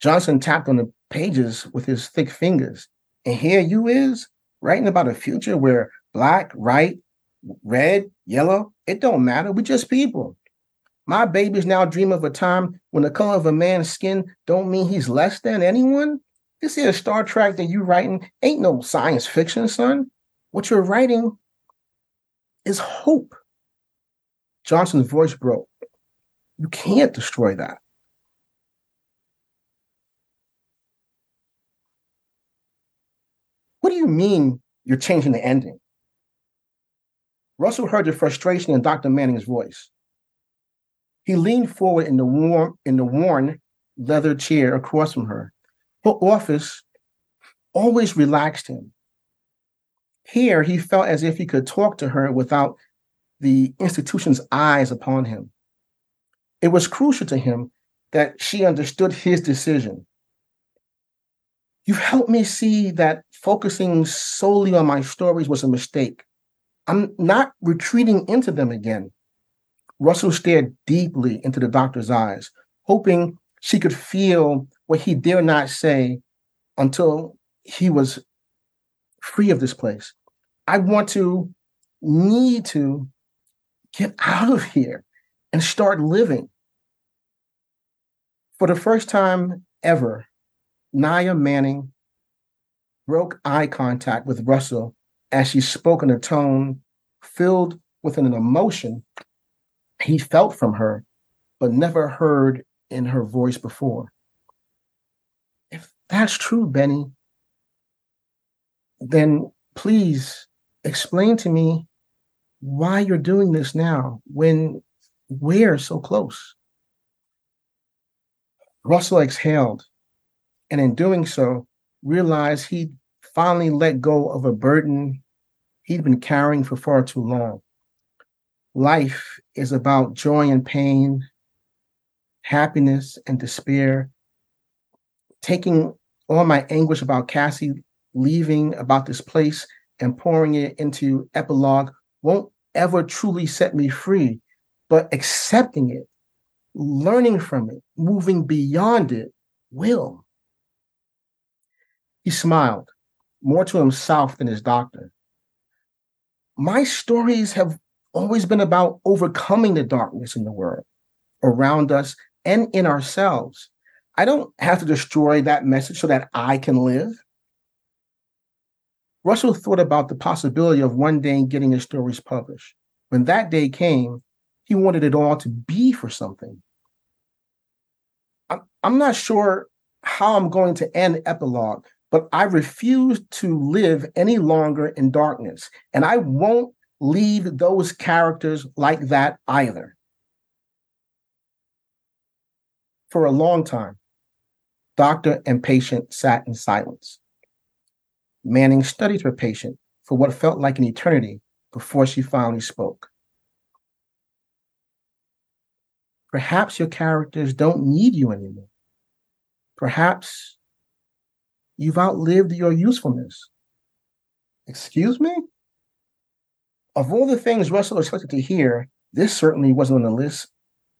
Johnson tapped on the pages with his thick fingers. And here you is writing about a future where black, white, red, yellow, it don't matter. We're just people. My babies now dream of a time when the color of a man's skin don't mean he's less than anyone. This here Star Trek that you writing ain't no science fiction, son. What you're writing is hope. Johnson's voice broke. You can't destroy that. What do you mean you're changing the ending? Russell heard the frustration in Dr. Manning's voice. He leaned forward in the warm in the worn leather chair across from her. Her office always relaxed him. Here he felt as if he could talk to her without the institution's eyes upon him. It was crucial to him that she understood his decision. You've helped me see that focusing solely on my stories was a mistake. I'm not retreating into them again. Russell stared deeply into the doctor's eyes, hoping she could feel what he dare not say until he was free of this place. I want to, need to get out of here and start living. For the first time ever, Nia Manning broke eye contact with Russell as she spoke in a tone filled with an emotion he felt from her, but never heard in her voice before. If that's true, Benny, then please explain to me why you're doing this now when we're so close. Russell exhaled, and in doing so, realized he'd finally let go of a burden he'd been carrying for far too long. Life is about joy and pain, happiness and despair, taking all my anguish about Cassie leaving about this place and pouring it into epilogue won't ever truly set me free, but accepting it, learning from it, moving beyond it will. He smiled, more to himself than his doctor. My stories have always been about overcoming the darkness in the world around us and in ourselves. I don't have to destroy that message so that I can live. Russell thought about the possibility of one day getting his stories published. When that day came, he wanted it all to be for something. I'm, I'm not sure how I'm going to end epilogue, but I refuse to live any longer in darkness. And I won't leave those characters like that either. For a long time, doctor and patient sat in silence. Manning studied her patient for what felt like an eternity before she finally spoke. Perhaps your characters don't need you anymore. Perhaps you've outlived your usefulness. Excuse me? Of all the things Russell expected to hear, this certainly wasn't on the list.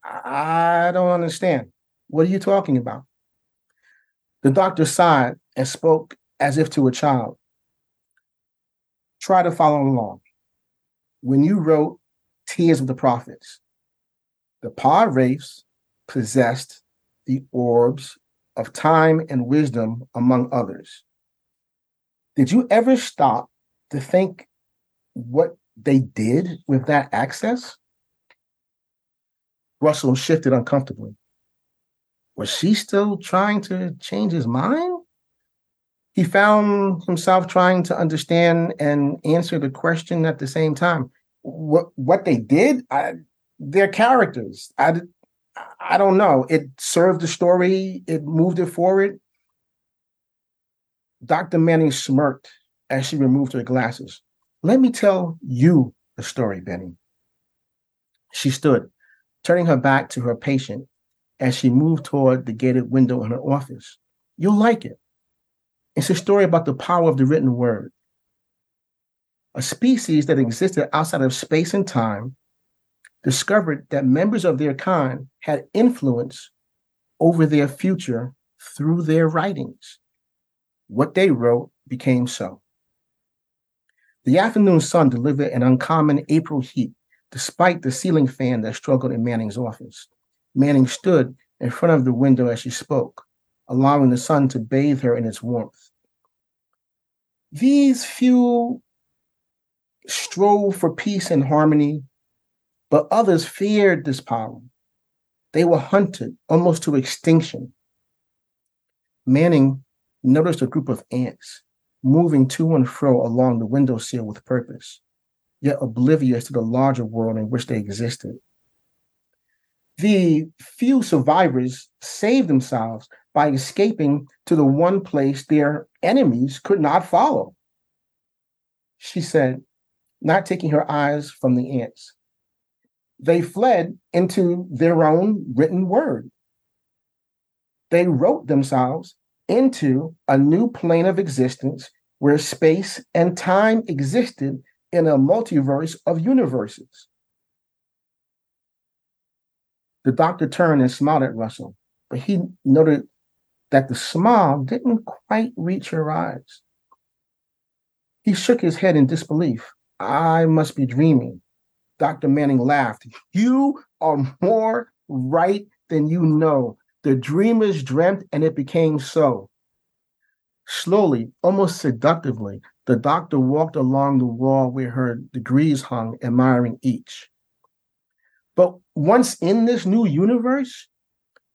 I don't understand. What are you talking about? The doctor sighed and spoke as if to a child. Try to follow along. When you wrote Tears of the Prophets, the Pah-wraiths possessed the orbs of time and wisdom, among others. Did you ever stop to think what they did with that access? Russell shifted uncomfortably. Was she still trying to change his mind? He found himself trying to understand and answer the question at the same time. What what they did, I, their characters. I I don't know. It served the story. It moved it forward. Dr. Manning smirked as she removed her glasses. Let me tell you the story, Benny. She stood, turning her back to her patient as she moved toward the gated window in her office. You'll like it. It's a story about the power of the written word. A species that existed outside of space and time discovered that members of their kind had influence over their future through their writings. What they wrote became so. The afternoon sun delivered an uncommon April heat despite the ceiling fan that struggled in Manning's office. Manning stood in front of the window as she spoke, allowing the sun to bathe her in its warmth. These few strove for peace and harmony, but others feared this power. They were hunted almost to extinction. Manning noticed a group of ants moving to and fro along the windowsill with purpose, yet oblivious to the larger world in which they existed. The few survivors saved themselves by escaping to the one place their enemies could not follow. She said, not taking her eyes from the ants. They fled into their own written word. They wrote themselves into a new plane of existence where space and time existed in a multiverse of universes. The doctor turned and smiled at Russell, but he noted that the smile didn't quite reach her eyes. He shook his head in disbelief. I must be dreaming. Dr. Manning laughed. You are more right than you know. The dreamers dreamt and it became so. Slowly, almost seductively, the doctor walked along the wall where her degrees hung, admiring each. But once in this new universe,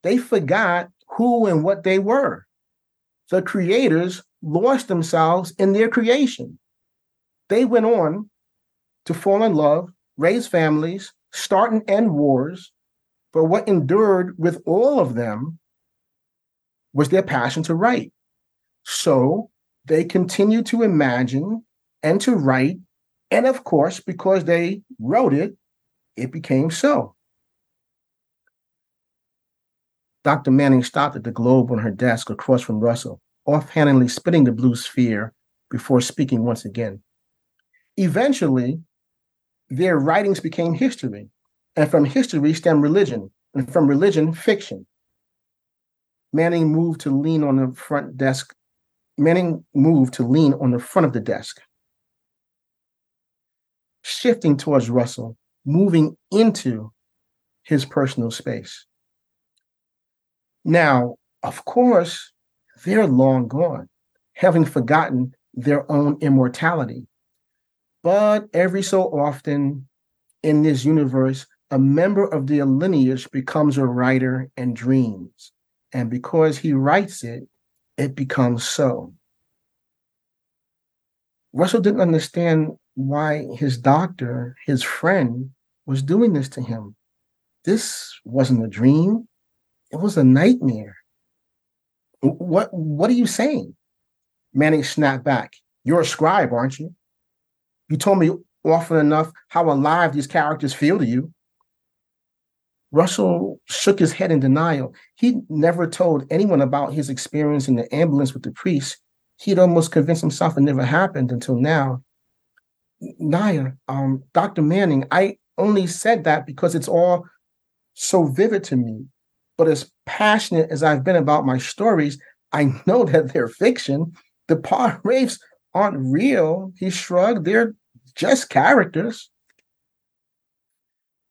they forgot who and what they were. The creators lost themselves in their creation. They went on to fall in love, raise families, start and end wars. But what endured with all of them was their passion to write. So they continued to imagine and to write. And of course, because they wrote it, it became so. Dr. Manning stopped at the globe on her desk across from Russell, offhandedly spitting the blue sphere before speaking once again. Eventually, their writings became history, and from history stemmed religion, and from religion, fiction. Manning moved to lean on the front desk. Manning moved to lean on the front of the desk, shifting towards Russell, moving into his personal space. Now, of course, they're long gone, having forgotten their own immortality. But every so often in this universe, a member of their lineage becomes a writer and dreams. And because he writes it, it becomes so. Russell didn't understand why his doctor, his friend, was doing this to him. This wasn't a dream. It was a nightmare. What what are you saying? Manning snapped back. You're a scribe, aren't you? You told me often enough how alive these characters feel to you. Russell shook his head in denial. He'd never told anyone about his experience in the ambulance with the priest. He'd almost convinced himself it never happened until now. Naya, um, Dr. Manning, I only said that because it's all so vivid to me. But as passionate as I've been about my stories, I know that they're fiction. The Pah Wraiths aren't real. He shrugged. They're just characters.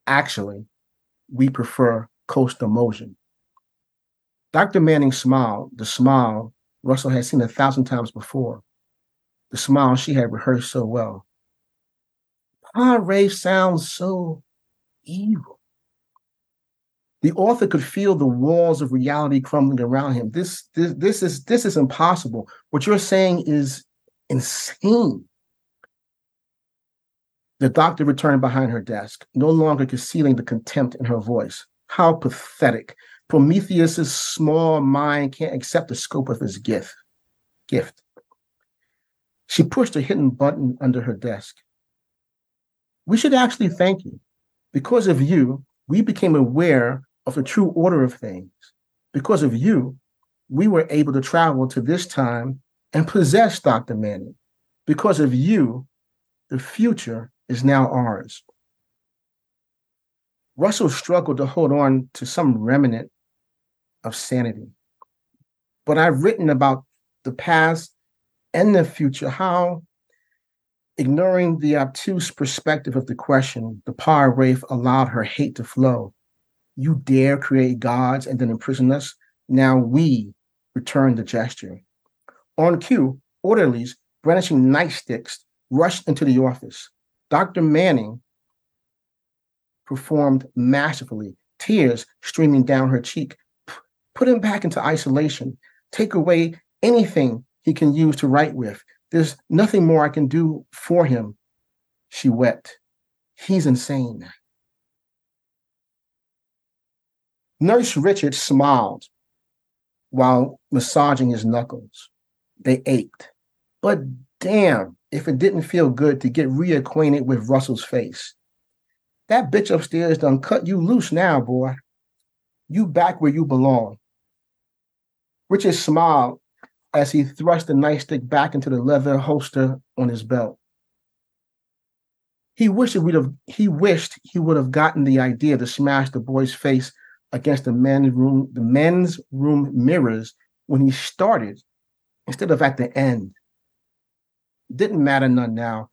Actually, we prefer Kosst Amojan. Dr. Manning smiled, the smile Russell had seen a thousand times before, the smile she had rehearsed so well. Pah-wraith sounds so evil the author could feel the walls of reality crumbling around him. This, this, this is this is impossible. What you're saying is insane. The doctor returned behind her desk, no longer concealing the contempt in her voice. How pathetic. Prometheus's small mind can't accept the scope of his gift. Gift. She pushed a hidden button under her desk. We should actually thank you. Because of you, we became aware of the true order of things. Because of you, we were able to travel to this time and possess Dr. Manning. Because of you, the future is now ours. Russell struggled to hold on to some remnant of sanity. But I've written about the past and the future, how ignoring the obtuse perspective of the question, the Pah-wraith allowed her hate to flow. You dare create gods and then imprison us? Now we return the gesture. On cue, orderlies brandishing nightsticks rushed into the office. Dr. Manning performed masterfully, tears streaming down her cheek. Put him back into isolation. Take away anything he can use to write with. There's nothing more I can do for him. She wept. He's insane. Nurse Richard smiled while massaging his knuckles. They ached. But damn, if it didn't feel good to get reacquainted with Russell's face. That bitch upstairs done cut you loose now, boy. You back where you belong. Richard smiled as he thrust the nightstick back into the leather holster on his belt. He wished would have he wished he would have gotten the idea to smash the boy's face against the men's room, the men's room mirrors when he started instead of at the end. Didn't matter none now.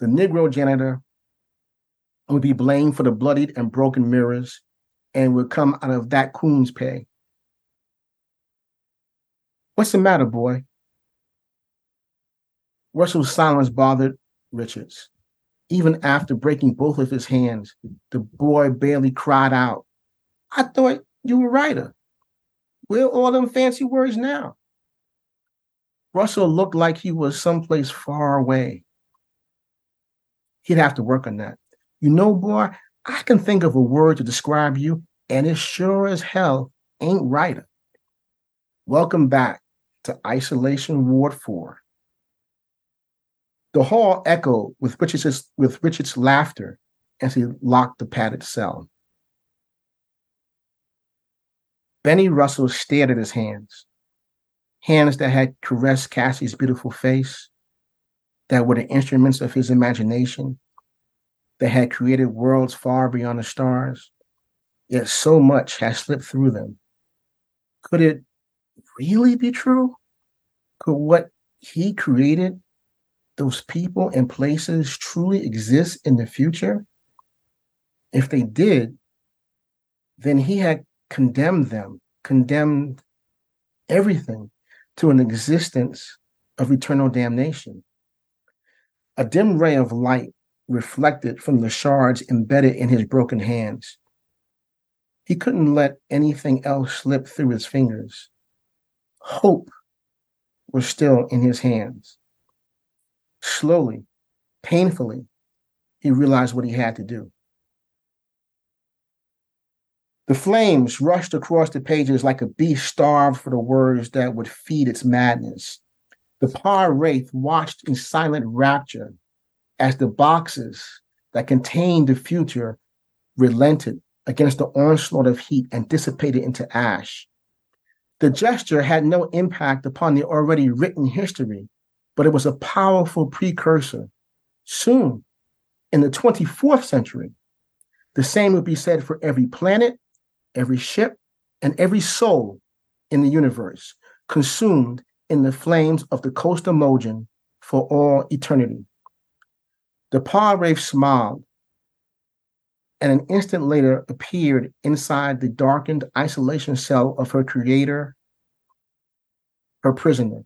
The Negro janitor would be blamed for the bloodied and broken mirrors and would come out of that coon's pay. What's the matter, boy? Russell's silence bothered Richards. Even after breaking both of his hands, the boy barely cried out. I thought you were writer. Where all them fancy words now? Russell looked like he was someplace far away. He'd have to work on that. You know, boy, I can think of a word to describe you, and it sure as hell ain't writer. Welcome back to Isolation Ward 4. The hall echoed with Richard's, with Richard's laughter as he locked the padded cell. Benny Russell stared at his hands, hands that had caressed Cassie's beautiful face, that were the instruments of his imagination, that had created worlds far beyond the stars, yet so much had slipped through them. Could it really be true? Could what he created, those people and places, truly exist in the future? If they did, then he had condemned them, condemned everything to an existence of eternal damnation. A dim ray of light reflected from the shards embedded in his broken hands. He couldn't let anything else slip through his fingers. Hope was still in his hands. Slowly, painfully, he realized what he had to do. The flames rushed across the pages like a beast starved for the words that would feed its madness. The Pah-wraith watched in silent rapture as the boxes that contained the future relented against the onslaught of heat and dissipated into ash. The gesture had no impact upon the already written history, but it was a powerful precursor. Soon, in the 24th century, the same would be said for every planet, every ship, and every soul in the universe, consumed in the flames of the Kosst Amojan for all eternity. The wraith smiled and an instant later appeared inside the darkened isolation cell of her creator, her prisoner.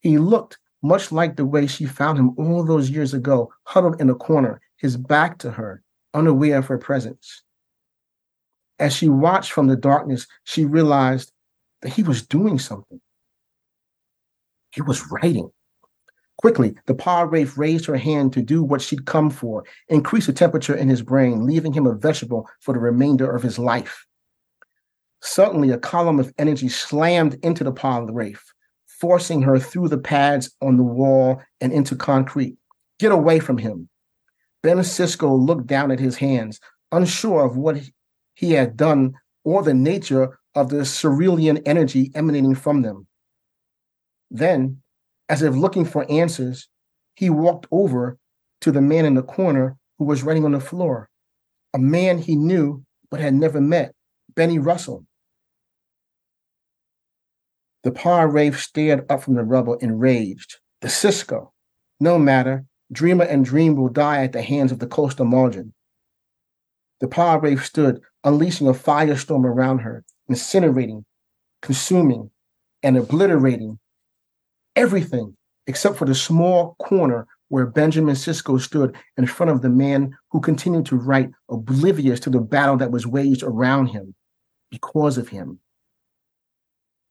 He looked much like the way she found him all those years ago, huddled in a corner, his back to her, unaware of her presence. As she watched from the darkness, she realized that he was doing something. He was writing. Quickly, the wraith raised her hand to do what she'd come for, increase the temperature in his brain, leaving him a vegetable for the remainder of his life. Suddenly, a column of energy slammed into the wraith, forcing her through the pads on the wall and into concrete. Get away from him. Ben Sisko looked down at his hands, unsure of what he had done or the nature of the cerulean energy emanating from them. Then as if looking for answers, he walked over to the man in the corner who was writing on the floor. a man he knew but had never met, Benny Russell. The Pah-wraith stared up from the rubble, enraged. The Sisko. No matter. Dreamer and Dream will die at the hands of the Kosst Amojan. The Pah-wraith stood, unleashing a firestorm around her, incinerating, consuming, and obliterating everything except for the small corner where Benjamin Sisko stood in front of the man who continued to write, oblivious to the battle that was waged around him because of him.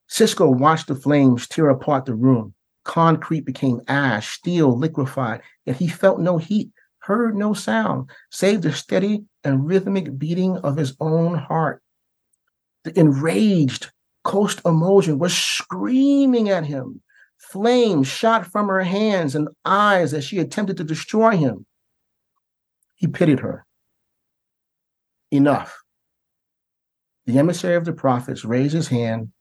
Sisko watched the flames tear apart the room. Concrete became ash, steel liquefied, yet he felt no heat, heard no sound, save the steady and rhythmic beating of his own heart. The enraged Kosst Amojan was screaming at him, Flames shot from her hands and eyes as she attempted to destroy him. He pitied her. Enough. The emissary of the prophets raised his hand,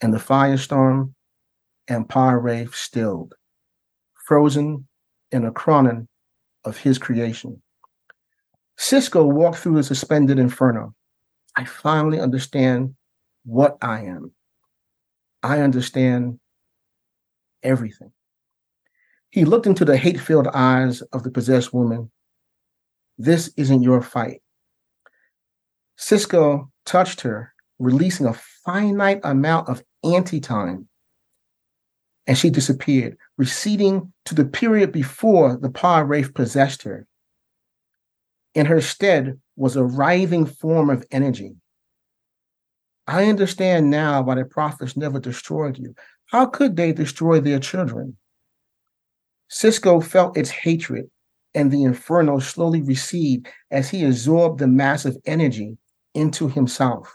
and the firestorm and Wraith stilled, frozen in a chronon of his creation. Sisko walked through the suspended inferno. I finally understand what I am. I understand everything. He looked into the hate filled eyes of the possessed woman. This isn't your fight. Sisko touched her, releasing a finite amount of anti time, and she disappeared, receding to the period before the Pah-wraith possessed her. In her stead was a writhing form of energy. I understand now why the prophets never destroyed you. How could they destroy their children? Sisko felt its hatred and the inferno slowly recede as he absorbed the massive energy into himself.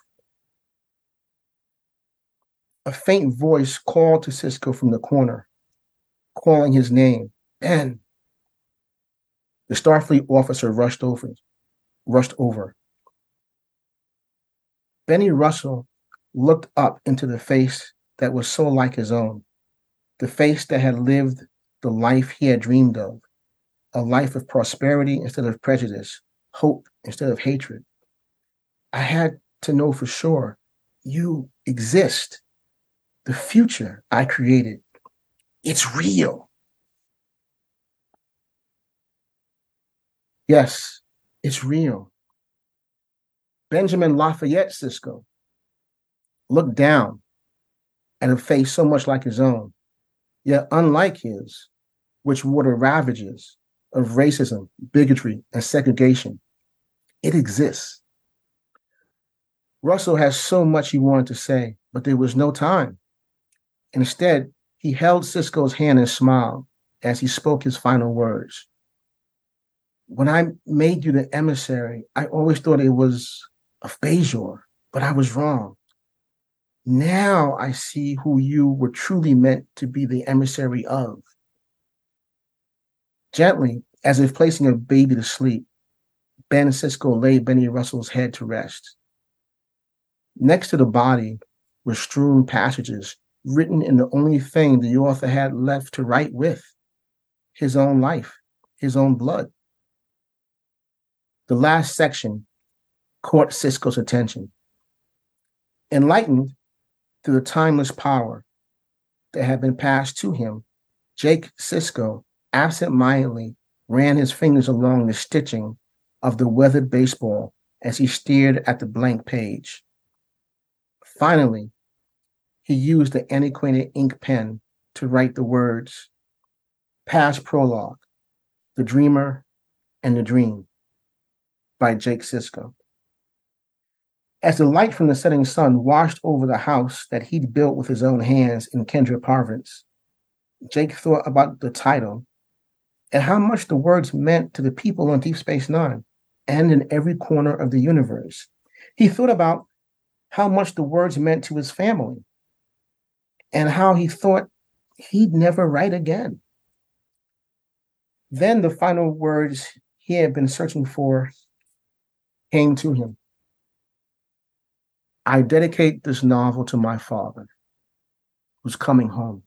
A faint voice called to Sisko from the corner, calling his name, Ben. The Starfleet officer rushed over, rushed over. Benny Russell looked up into the face that was so like his own, the face that had lived the life he had dreamed of, a life of prosperity instead of prejudice, hope instead of hatred. I had to know for sure you exist. The future I created, it's real. Yes, it's real. Benjamin Lafayette Sisko looked down at a face so much like his own, yet unlike his, which wore the ravages of racism, bigotry, and segregation. It exists. Russell has so much he wanted to say, but there was no time. Instead, he held Sisko's hand and smiled as he spoke his final words. When I made you the emissary, I always thought it was of Bajor, but I was wrong. Now I see who you were truly meant to be the emissary of. Gently, as if placing a baby to sleep, Ben and Sisko laid Benny Russell's head to rest. Next to the body were strewn passages written in the only thing the author had left to write with his own life, his own blood. The last section caught Sisko's attention. Enlightened, through the timeless power that had been passed to him, Jake Sisko absent-mindedly ran his fingers along the stitching of the weathered baseball as he stared at the blank page. Finally, he used the antiquated ink pen to write the words Past Prologue, The Dreamer and the Dream by Jake Sisko. As the light from the setting sun washed over the house that he'd built with his own hands in Kendra Province, Jake thought about the title and how much the words meant to the people on Deep Space Nine and in every corner of the universe. He thought about how much the words meant to his family and how he thought he'd never write again. Then the final words he had been searching for came to him. I dedicate this novel to my father, who's coming home.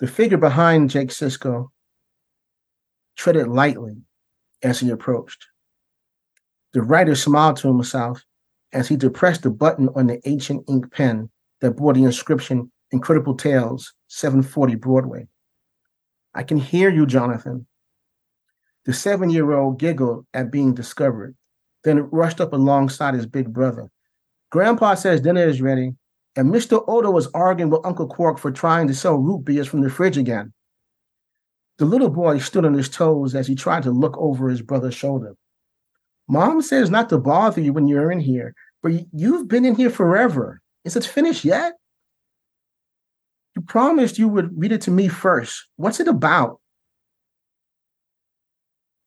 The figure behind Jake Sisko treaded lightly as he approached. The writer smiled to himself as he depressed the button on the ancient ink pen that bore the inscription Incredible Tales, 740 Broadway. I can hear you, Jonathan. The seven year old giggled at being discovered, then rushed up alongside his big brother. Grandpa says dinner is ready, and Mr. Odo was arguing with Uncle Quark for trying to sell root beers from the fridge again. The little boy stood on his toes as he tried to look over his brother's shoulder. Mom says not to bother you when you're in here, but you've been in here forever. Is it finished yet? You promised you would read it to me first. What's it about?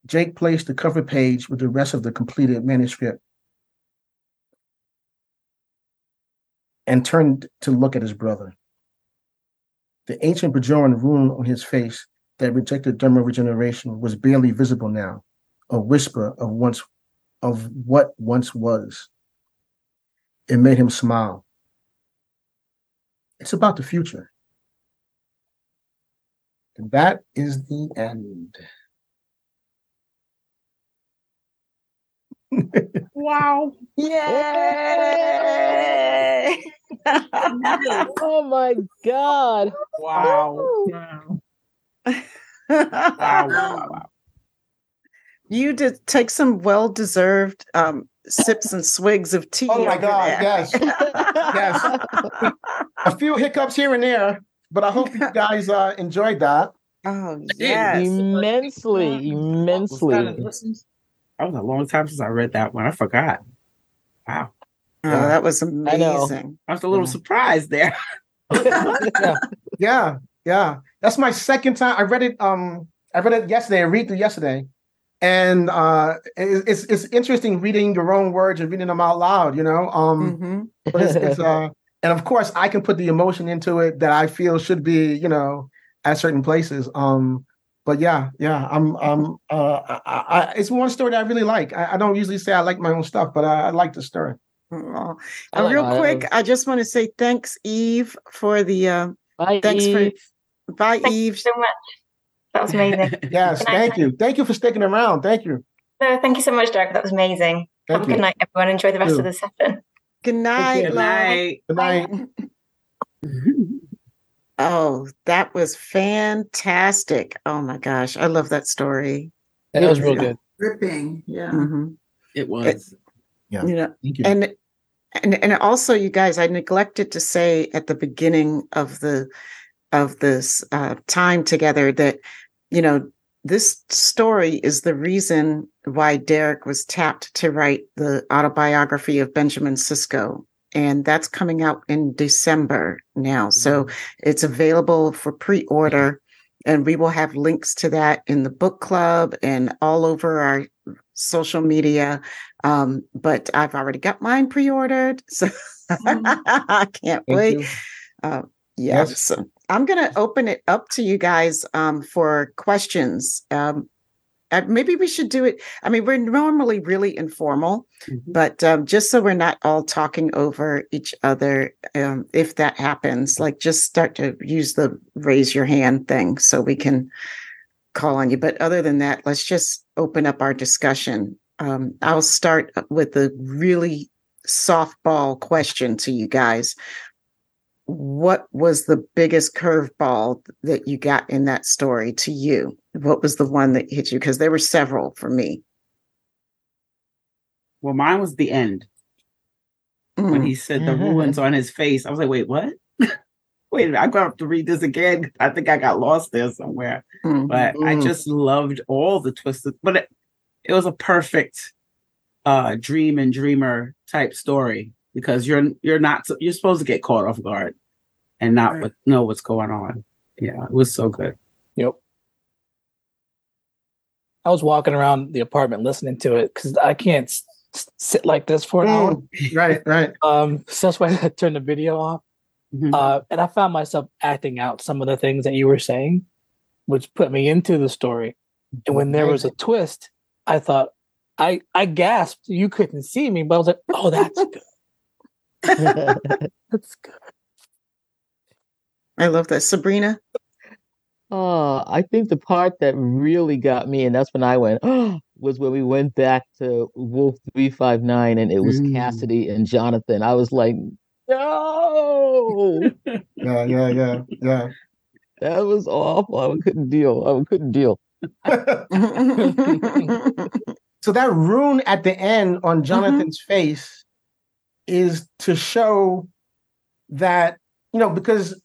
Jake placed the cover page with the rest of the completed manuscript and turned to look at his brother. The ancient Bajoran rune on his face that rejected dermal regeneration was barely visible now, a whisper of once of what once was. It made him smile. It's about the future. And that is the end. wow. Yay! oh my God. Wow. wow. wow, wow, wow. You did take some well deserved um, sips and swigs of tea. Oh my God, yes. yes. A few hiccups here and there, but I hope you guys uh, enjoyed that. Oh, yes. Immensely, immensely. That was a long time since I read that one. I forgot. Wow. Oh, that was amazing. I, I was a little yeah. surprised there. yeah. yeah, yeah. That's my second time. I read it. Um, I read it yesterday. I read through yesterday, and uh, it's it's interesting reading your own words and reading them out loud. You know, um, mm-hmm. but it's, it's uh, and of course I can put the emotion into it that I feel should be, you know, at certain places. Um, but yeah, yeah, I'm, um, uh, I, I, it's one story that I really like. I, I, don't usually say I like my own stuff, but I, I like the story. Oh, uh, real quick, I just want to say thanks, Eve, for the. Uh, bye, thanks Eve. for. Bye, Thank Eve. so much. That was amazing. yes, thank you. Thank you for sticking around. Thank you. No, thank you so much, Derek. That was amazing. Thank Have you. a good night, everyone. Enjoy the rest of the session. Good night. Good night. Good night. Oh, that was fantastic. Oh my gosh. I love that story. That was real good. Ripping. Yeah. Mhm. It was. Yeah. You know, Thank you. and and and also you guys i neglected to say at the beginning of the of this uh, time together that you know this story is the reason why derek was tapped to write the autobiography of benjamin sisko and that's coming out in december now so it's available for pre-order and we will have links to that in the book club and all over our social media um, but I've already got mine pre-ordered, so I can't. Thank wait. Uh, yeah, Yes. so I'm going to open it up to you guys um, for questions. Um, uh, maybe we should do it. I mean, we're normally really informal, Mhm. but um, just so we're not all talking over each other, um, if that happens, like just start to use the raise your hand thing so we can call on you. But other than that, let's just open up our discussion. Um, I'll start with a really softball question to you guys. What was the biggest curveball that you got in that story to you? What was the one that hit you? Because there were several for me. Well, mine was the end when Mm. he said the ruins on his face. I was like, wait, what? wait a minute. I'm going to have to read this again. I think I got lost there somewhere. Mm. But I Mm. just loved all the twists. But it, it was a perfect uh dream and dreamer type story because you're you're not you're supposed to get caught off guard and not Right. what, know what's going on. Yeah, it was so good. Yep. I was walking around the apartment listening to it because I can't s- sit like this for an hour. Mm, right, right. Um, so that's why I turned the video off. Mhm. Uh, and I found myself acting out some of the things that you were saying, which put me into the story. And when there was a twist, I thought, I I gasped. You couldn't see me, but I was like, "Oh, that's good. that's good." I love that. Sabrina? Oh, I think the part that really got me, and that's when I went, oh, was when we went back to Wolf 359 and it was Mm. Cassidy and Jonathan. I was like, no, Yeah, yeah, yeah, yeah. that was awful. I couldn't deal. I couldn't deal. so that rune at the end on Jonathan's face is to show that you know because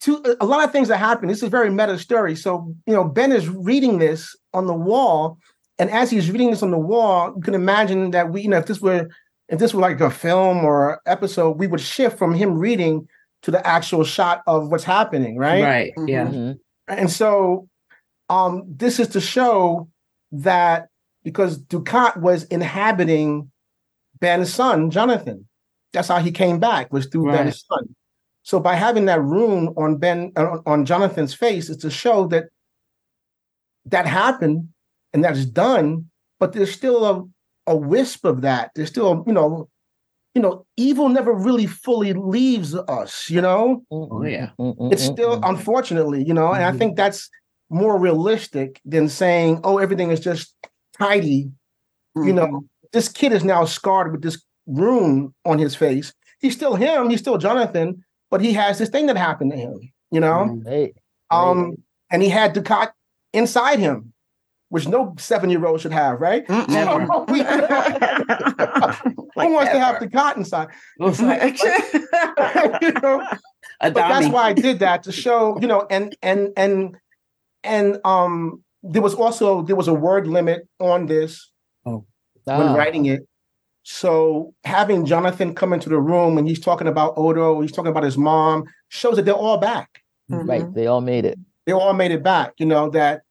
to a lot of things that happen. This is a very meta story. So you know Ben is reading this on the wall, and as he's reading this on the wall, you can imagine that we you know if this were if this were like a film or episode, we would shift from him reading to the actual shot of what's happening, right? Right. Yeah. Mhm. And so um, this is to show that because Dukat was inhabiting Ben's son, Jonathan. That's how he came back, was through Right. Ben's son. So by having that rune on Ben uh, on Jonathan's face, is to show that that happened and that's done, but there's still a, a wisp of that. There's still, you know, you know, evil never really fully leaves us, you know? Mm-hmm. Oh yeah. Mm-hmm. It's still mm-hmm. unfortunately you know and i think that's more realistic than saying oh everything is just tidy. You know this kid is now scarred with this rune on his face. He's still him. He's still jonathan but he has this thing that happened to him you know? Mm. Um and he had Dukat inside him which no seven-year-old should have right? Never. who wants to have Dukat inside? You know? But that's why I did that to show, you know, and and and and um there was also there was a word limit on this when ah, writing it. So having Jonathan come into the room and he's talking about Odo, he's talking about his mom, shows that they're all back. right. They all made it. They all made it back. You know that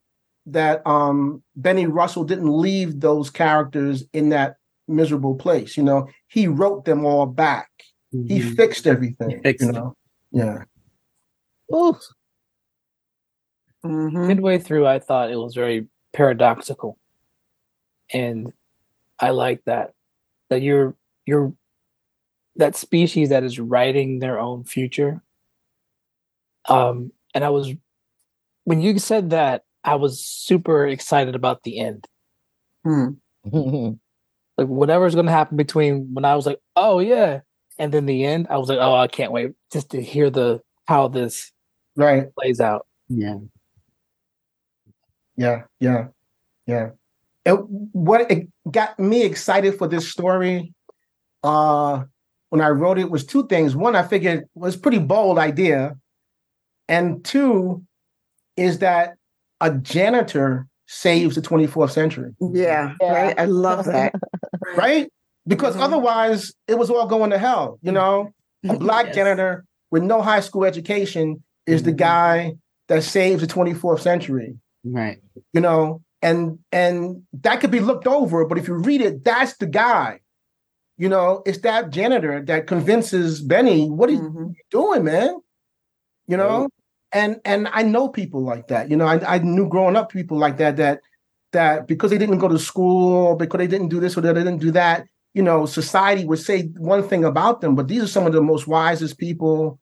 that um Benny Russell didn't leave those characters in that miserable place. You know, he wrote them all back. He Mhm. fixed everything. He fixed you it. know, yeah. Ooh, Mhm. midway through i thought it was very paradoxical and i like that that you're you're that species that is writing their own future um and i was when you said that i was super excited about the end Hmm. like whatever's going to happen between when i was like oh yeah and then the end i was like oh i can't wait just to hear the how this Right. plays out Yeah. Yeah, yeah, yeah. It, what it got me excited for this story, uh, when I wrote it was two things. One, I figured was a pretty bold idea, and two, is that a janitor saves the 24th century, Yeah, Yeah. right. I love that. right? Because Mhm. otherwise, it was all going to hell. You know, a black Yes. janitor with no high school education is the Mhm. guy that saves the 24th century. Right. you know and and that could be looked over but if you read it that's the guy. You know it's that janitor that convinces benny what are you Mhm. doing man? You know? Right. and and i know people like that. You know I, I knew growing up people like that that that because they didn't go to school because they didn't do this or they didn't do that you know society would say one thing about them but these are some of the most wisest people.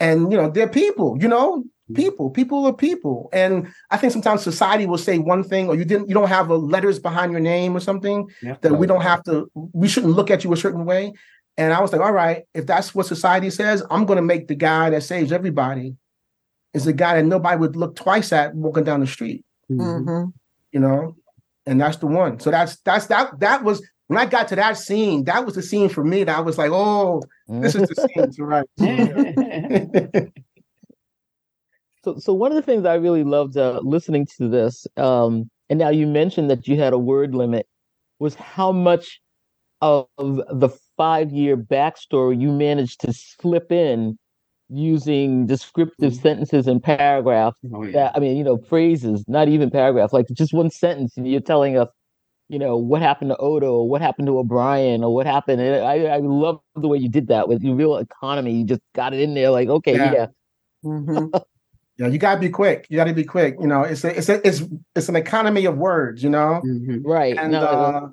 And you know they're people you know people people are people. And i think sometimes society will say one thing or you didn't you don't have a letters behind your name or something Yeah. that we don't have to we shouldn't look at you a certain way. And i was like all right if that's what society says i'm going to make the guy that saves everybody is the guy that nobody would look twice at walking down the street. Mhm. Mhm. you know? And that's the one. So that's that's that that was when i got to that scene that was the scene for me that i was like oh this is the scene. Right So, so one of the things I really loved uh, listening to this, um, and now you mentioned that you had a word limit, was how much of the five-year backstory you managed to slip in using descriptive Mhm. sentences and paragraphs. Oh, yeah. That I mean, you know, phrases, not even paragraphs, like just one sentence, and you're telling us, you know, what happened to Odo, or what happened to O'Brien, or what happened. And I, I love the way you did that with your real economy. You just got it in there, like, okay, Yeah. yeah. Mhm. Yeah you gotta be quick you gotta be quick you know it's a, it's a, it's it's an economy of words you know Mhm. right. and no, uh,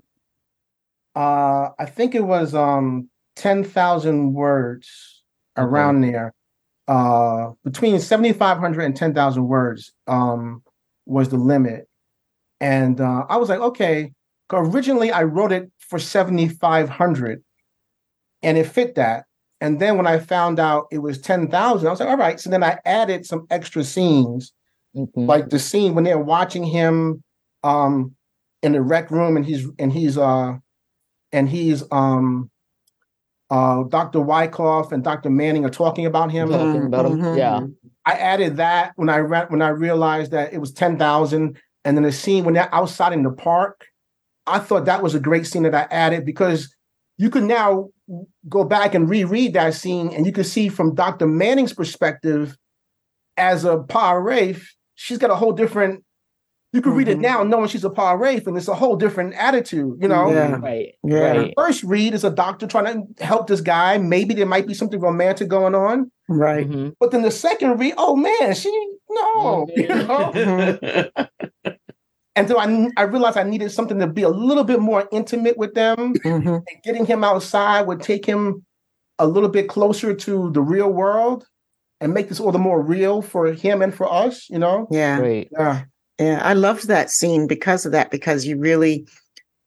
uh, I think it was um ten thousand words around there. Uh, between seventy five hundred and ten thousand words um was the limit, and uh, I was like, okay. Originally, I wrote it for seventy five hundred, and it fit that. And then when I found out it was ten thousand, I was like, all right. So then I added some extra scenes, Mhm. like the scene when they're watching him um in the rec room and he's and he's uh and he's um uh Dr. Wyckoff and Dr. Manning are talking about him. Talking about him. Mhm. Yeah. I added that when I re- when I realized that it was ten thousand, and then the scene when they're outside in the park, I thought that was a great scene that I added because you could now go back and reread that scene, and you can see from Dr. Manning's perspective as a Pah-wraith, she's got a whole different. You could read it Mhm. now knowing she's a Pah-wraith, and it's a whole different attitude, you know. Yeah. Right. Yeah. Right. First read is a doctor trying to help this guy. Maybe there might be something romantic going on. Right. Mhm. But then the second read, oh man, she no, you know. And so I I realized I needed something to be a little bit more intimate with them. Mhm. And getting him outside would take him a little bit closer to the real world and make this all the more real for him and for us. You know. Yeah. Right. Yeah. Yeah. I loved that scene because of that, because you really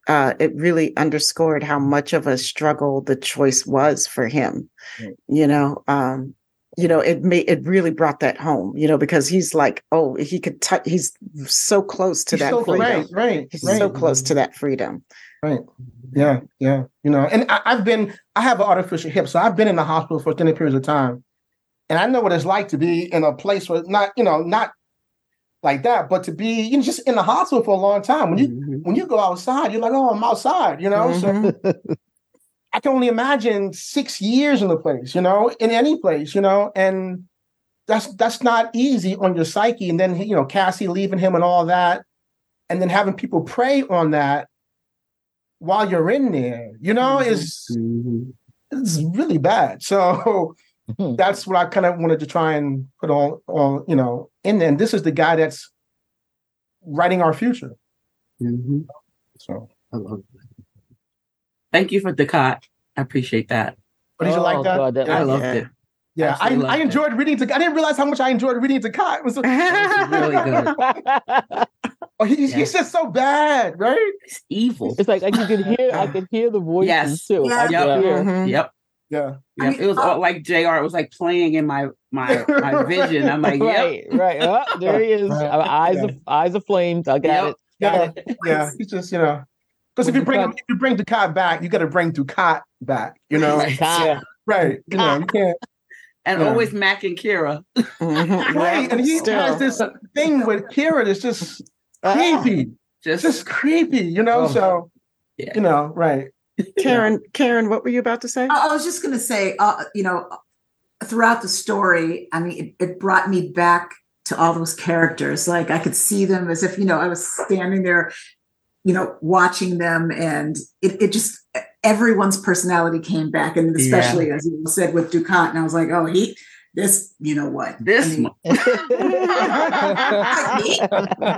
uh it really underscored how much of a struggle the choice was for him. Right. You know, um, you know, it made it really brought that home, you know, because he's like, oh, he could touch he's so close to He's that so freedom. right, right, He's right. so close to that freedom. Right yeah, yeah. You know, and I, I've been, I have an artificial hip, so I've been in the hospital for extended periods of time. And I know what it's like to be in a place where not, you know, not like that, but to be you know, just in the hospital for a long time. When you Mhm. when you go outside, you're like, oh, I'm outside, you know. So Mhm. I can only imagine six years in the place, you know, in any place, you know, and that's that's not easy on your psyche. And then you know, Cassie leaving him and all that, and then having people pray on that while you're in there, you know, Mhm. is Mhm. it's really bad. So Mhm. that's what I kind of wanted to try and put on on, you know, in there. And this is the guy that's writing our future. Mhm. So I love that. Thank you for the cot. I appreciate that. but did you Oh, like that? God, that I loved Yeah. it. yeah, I, absolutely I loved it. enjoyed reading to I didn't realize how much I enjoyed reading to Cot. It was really good. Oh, he, he's just so bad, right? It's evil. It's like I could hear, I could hear the voices Yes. too. I Yeah. could Yep. hear- Mhm. Yep. Yeah. I mean, it was uh, all like Jr. It was like playing in my my my vision. I'm like, yep. right, right. Oh, there he is. Right. Eyes Yeah. of eyes of flames. I got Yep. it. Yeah. It. Yeah. He's just, you know. Because if you bring Dukat- if you bring Dukat back, you gotta bring Dukat back, you know. Right. God. Right. You know, you can't And Yeah. always Mac and Kira. Mhm. right. And he Still. has this thing with Kira that's just creepy. Just, Just creepy, you know. Oh. so Yeah. you know, right. Karen, Karen, what were you about to say? I I was just going to say, uh, you know, throughout the story, I mean, it, it brought me back to all those characters. Like I could see them as if, you know, I was standing there, you know, watching them, and it, it just everyone's personality came back, and especially as you said with Dukat, and I was like, oh, he, this, you know what, this I mean, one.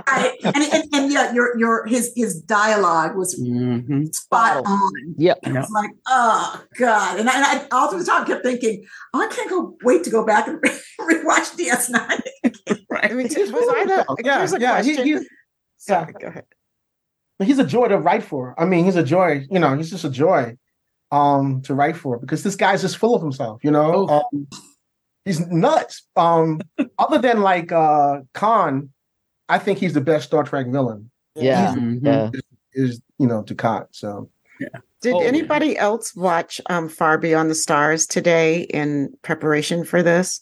I, and, and, and yeah, your your his his dialogue was Mhm. spot Wow. on. Yep. And I was like, oh God. And I, and I all through the time kept thinking, oh, I can't go wait to go back and rewatch DS9. I Right. mean, was I the, Yeah, here's a yeah. He, question. he's, Sorry, go ahead. He's a joy to write for. I mean, he's a joy, you know, he's just a joy um to write for because this guy's just full of himself, you know. Oh. Um, he's nuts. Um other than like uh Khan, I think he's the best Star Trek villain. Yeah. Yeah. Is you know Dukat. So yeah. Did Oh, yeah. anybody else watch um, Far Beyond the Stars today in preparation for this?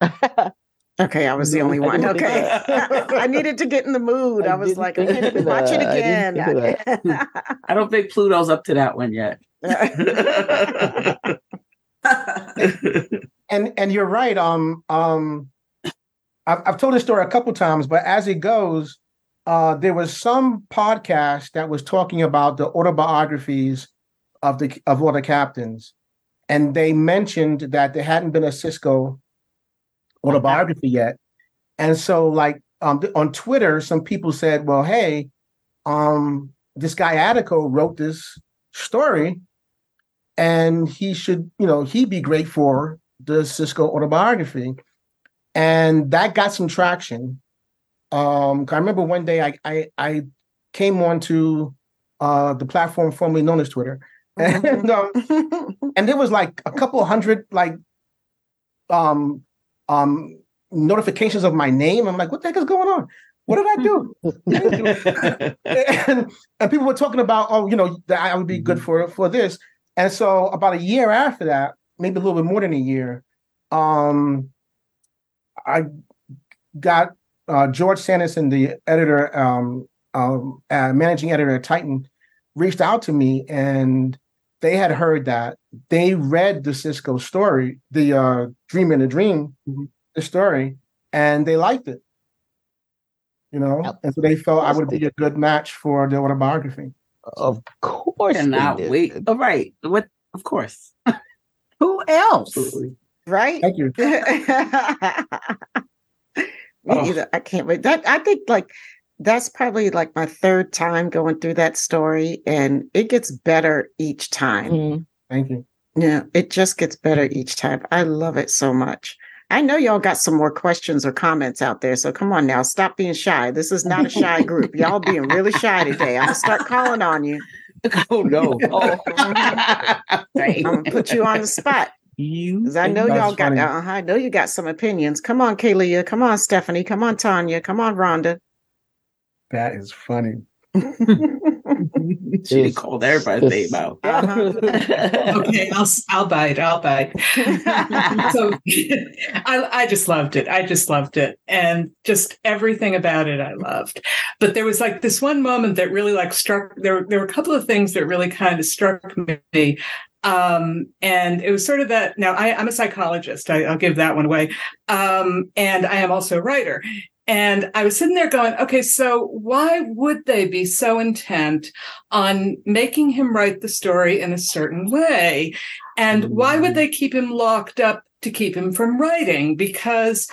Okay, I was the only one. didn't Okay. I needed to get in the mood. I, I was like, I think need to watch it that. I again. I don't think Pluto's up to that one yet. and and you're right. Um um I've, I've told this story a couple times, but as it goes, uh there was some podcast that was talking about the autobiographies of the of all the captains, and they mentioned that there hadn't been a Sisko autobiography yet, and so like um on Twitter, some people said, "Well, hey, um this guy Attico wrote this story." and he should, you know, he'd be great for the Sisko autobiography. And that got some traction. Um, I remember one day I I I came onto uh, the platform formerly known as Twitter, and um, and there was like a couple hundred like um um notifications of my name. I'm like, what the heck is going on? What did I do? and, and people were talking about, oh, you know, that I would be good for for this. And so about a year after that, maybe a little bit more than a year, um, I got uh, George Sandison, the editor, um, um, uh, managing editor at Titan, reached out to me and they had heard that they read the Sisko story, the uh, Dream in a Dream, Mm-hmm. the story, and they liked it. You know, Yep. and so they felt I would be a good match for the autobiography. Of course, they cannot did. wait. Oh, right. What? Of course. Who else? Absolutely. right? Thank you. Me Oh. either. I can't wait. That I think like that's probably like my third time going through that story, and it gets better each time. Mhm. Thank you. Yeah, it just gets better each time. I love it so much. I know y'all got some more questions or comments out there, so come on now, stop being shy. This is not a shy group. Y'all being really shy today. I'm gonna start calling on you. Oh no. Oh. I'm gonna put you on the spot. you. Because I know y'all got, funny. uh, I know you got some opinions. Come on, Kalia. Come on, Stephanie. Come on, Tanya. Come on, Rhonda. That is funny. she It's called everybody's name just- out. Uh-huh. okay, I'll I'll bite. I'll bite. so I I just loved it. I just loved it, and just everything about it I loved. But there was like this one moment that really like struck. There there were a couple of things that really kind of struck me. Um, and it was sort of that. Now I, I'm a psychologist. I, I'll give that one away. Um, and I am also a writer. And I was sitting there going, okay, so why would they be so intent on making him write the story in a certain way? And why would they keep him locked up to keep him from writing? Because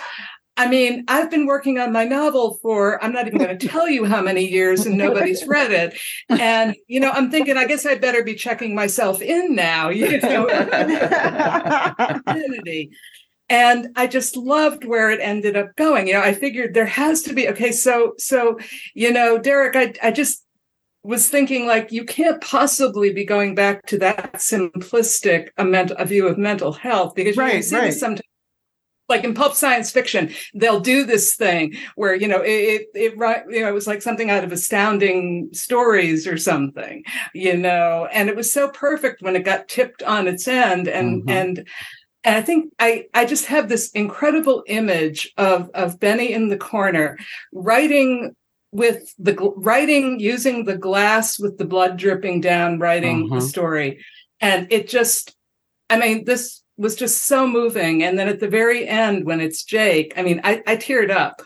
I mean, I've been working on my novel for, I'm not even going to tell you how many years and nobody's read it. And, you know, I'm thinking, I guess I better be checking myself in now, you know. And i just loved where it ended up going you know i figured there has to be okay so so you know derek i, I just was thinking like you can't possibly be going back to that simplistic a, ment- a view of mental health because you, you Right, see right. this sometimes like in pulp science fiction they'll do this thing where you know it it, it you know it was like something out of astounding stories or something you know and it was so perfect when it got tipped on its end and Mhm. and and I think I I just have this incredible image of of Benny in the corner writing with the writing using the glass with the blood dripping down writing the Mhm. story and it just I mean this was just so moving and then at the very end when it's Jake I mean I I teared up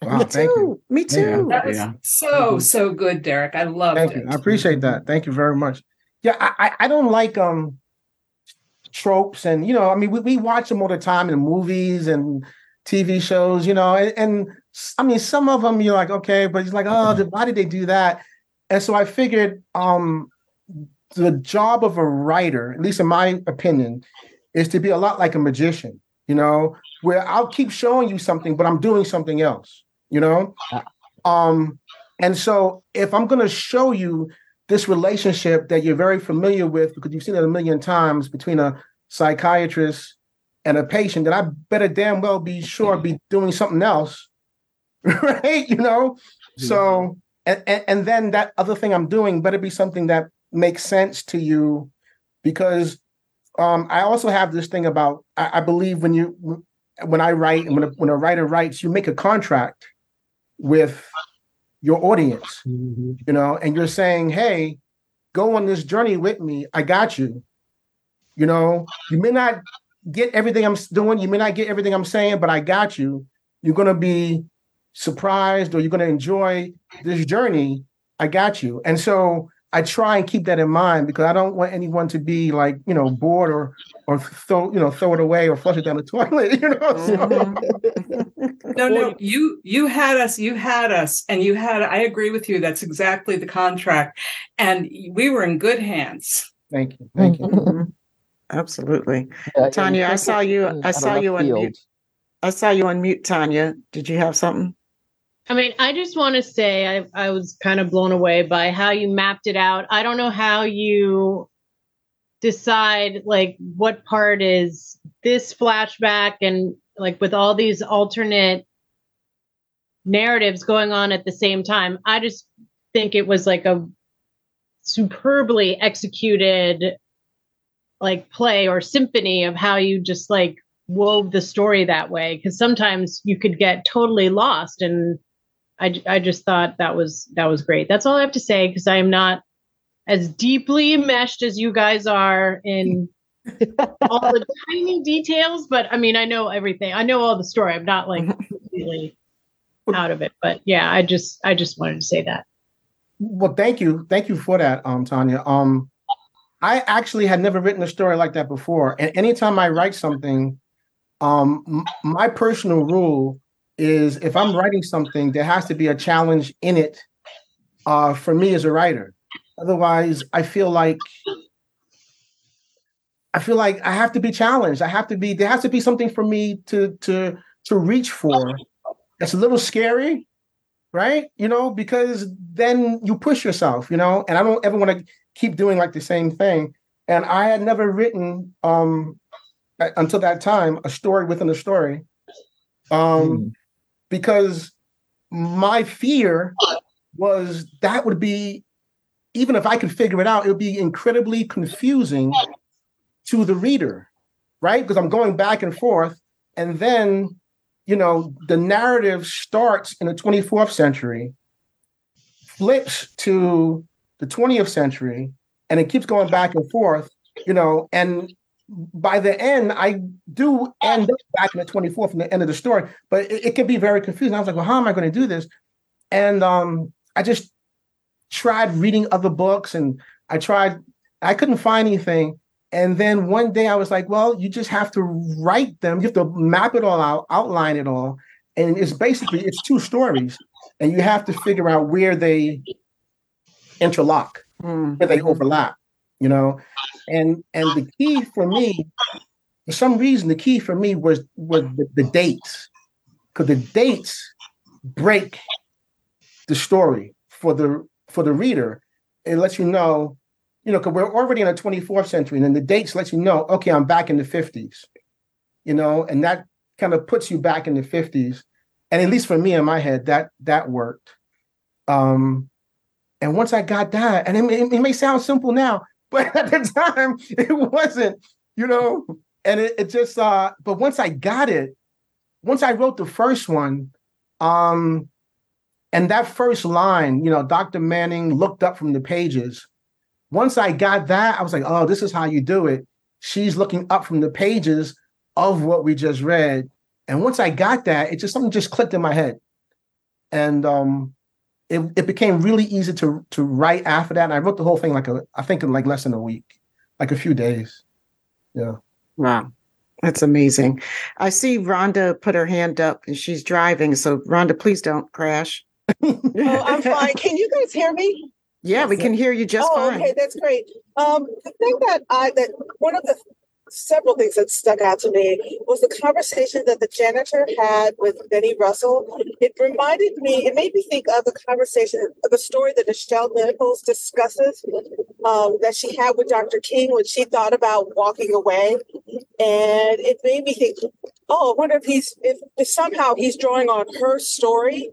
Wow, Me thank you. too. Me too. that was Yeah. so so good Derek I loved Thank it you. I appreciate that. Thank you very much. Yeah, I, I, I don't like um tropes and you know, I mean we, we watch them all the time in movies and TV shows, you know, and, and I mean some of them you're like, okay, but it's like, oh, why did they do that? And so I figured um the job of a writer, at least in my opinion, is to be a lot like a magician, you know, where I'll keep showing you something, but I'm doing something else, you know? Um, and so if I'm going to show you this relationship that you're very familiar with because you've seen it a million times between a psychiatrist and a patient, then I better damn well be sure be doing something else, right? You know, so and, and and then that other thing I'm doing better be something that makes sense to you, because um, I also have this thing about I, I believe when you when I write and when a, when a writer writes, you make a contract with your audience you know, and you're saying, hey, go on this journey with me. I got you. You know, you may not get everything I'm doing, you may not get everything I'm saying, but I got you. You're going to be surprised or you're going to enjoy this journey. I got you. And so I try and keep that in mind because I don't want anyone to be like, you know, bored or or throw, you know, throw it away or flush it down the toilet, you know. So, Mhm. No, no, you you had us, you had us, and you had. I agree with you. That's exactly the contract, and we were in good hands. thank you. Thank you. Absolutely. Yeah, Tanya, I saw you- I saw you on field. mute. I saw you on mute, Tanya. Did you have something? I mean, I just want to say I, I was kind of blown away by how you mapped it out. I don't know how you decide like what part is this flashback and like with all these alternate narratives going on at the same time. I just think it was like a superbly executed like play or symphony of how you just like wove the story that way because sometimes you could get totally lost and I, I just thought that was that was great. That's all i have to say because i am not as deeply meshed as you guys are in all the tiny details but i mean i know everything. I know all the story. I'm not like completely out of it but yeah i just i just wanted to say that. Well thank you. Thank you for that um tanya. Um i actually had never written a story like that before and anytime i write something um my personal rule is if i'm writing something there has to be a challenge in it uh for me as a writer. Otherwise i feel like i feel like i have to be challenged. I have to be there has to be something for me to to to reach for that's a little scary right? You know because then you push yourself you know? And i don't ever want to keep doing like the same thing. And i had never written um until that time a story within a story. Um Hmm. because my fear was that would be even if i could figure it out it would be incredibly confusing to the reader right? Because i'm going back and forth. And then you know the narrative starts in the 24th century flips to the 20th century and it keeps going back and forth you know and by the end i do end up back in the 24th from the end of the story but it, it can be very confusing. I was like well how am i going to do this? And um i just tried reading other books and i tried i couldn't find anything. And then one day i was like well you just have to write them. You have to map it all out outline it all. And it's basically it's two stories and you have to figure out where they interlock Mm. where they overlap you know? And and the key for me for some reason the key for me was was the, the dates because the dates break the story for the for the reader. It lets you know you know because we're already in the 24th century and then the dates let you know okay i'm back in the 50s you know? And that kind of puts you back in the 50s and at least for me in my head that that worked. Um and once I got that, and it, may- it may sound simple now, but at the time it wasn't, you know. And it, it just, uh, but once I got it, once I wrote the first one, um, and that first line, you know, Dr. Manning looked up from the pages. Once I got that, I was like, oh, this is how you do it. She's looking up from the pages of what we just read. And once I got that, it just something just clicked in my head. And um, it, it became really easy to to write after that. And I wrote the whole thing like a I think in like less than a week, like a few days. Yeah. Wow. That's amazing. I see Rhonda put her hand up and she's driving. So, Rhonda, please don't crash. Oh, I'm fine. Can you guys hear me? Yeah, we can hear you just oh, fine. okay, that's great. Um, the thing that I that one of the several things that stuck out to me was the conversation that the janitor had with Benny Russell. It reminded me, it made me think of the conversation of the story that Nichelle Nichols discusses um, that she had with Dr. King when she thought about walking away. And it made me think, oh, I wonder if he's if, if somehow he's drawing on her story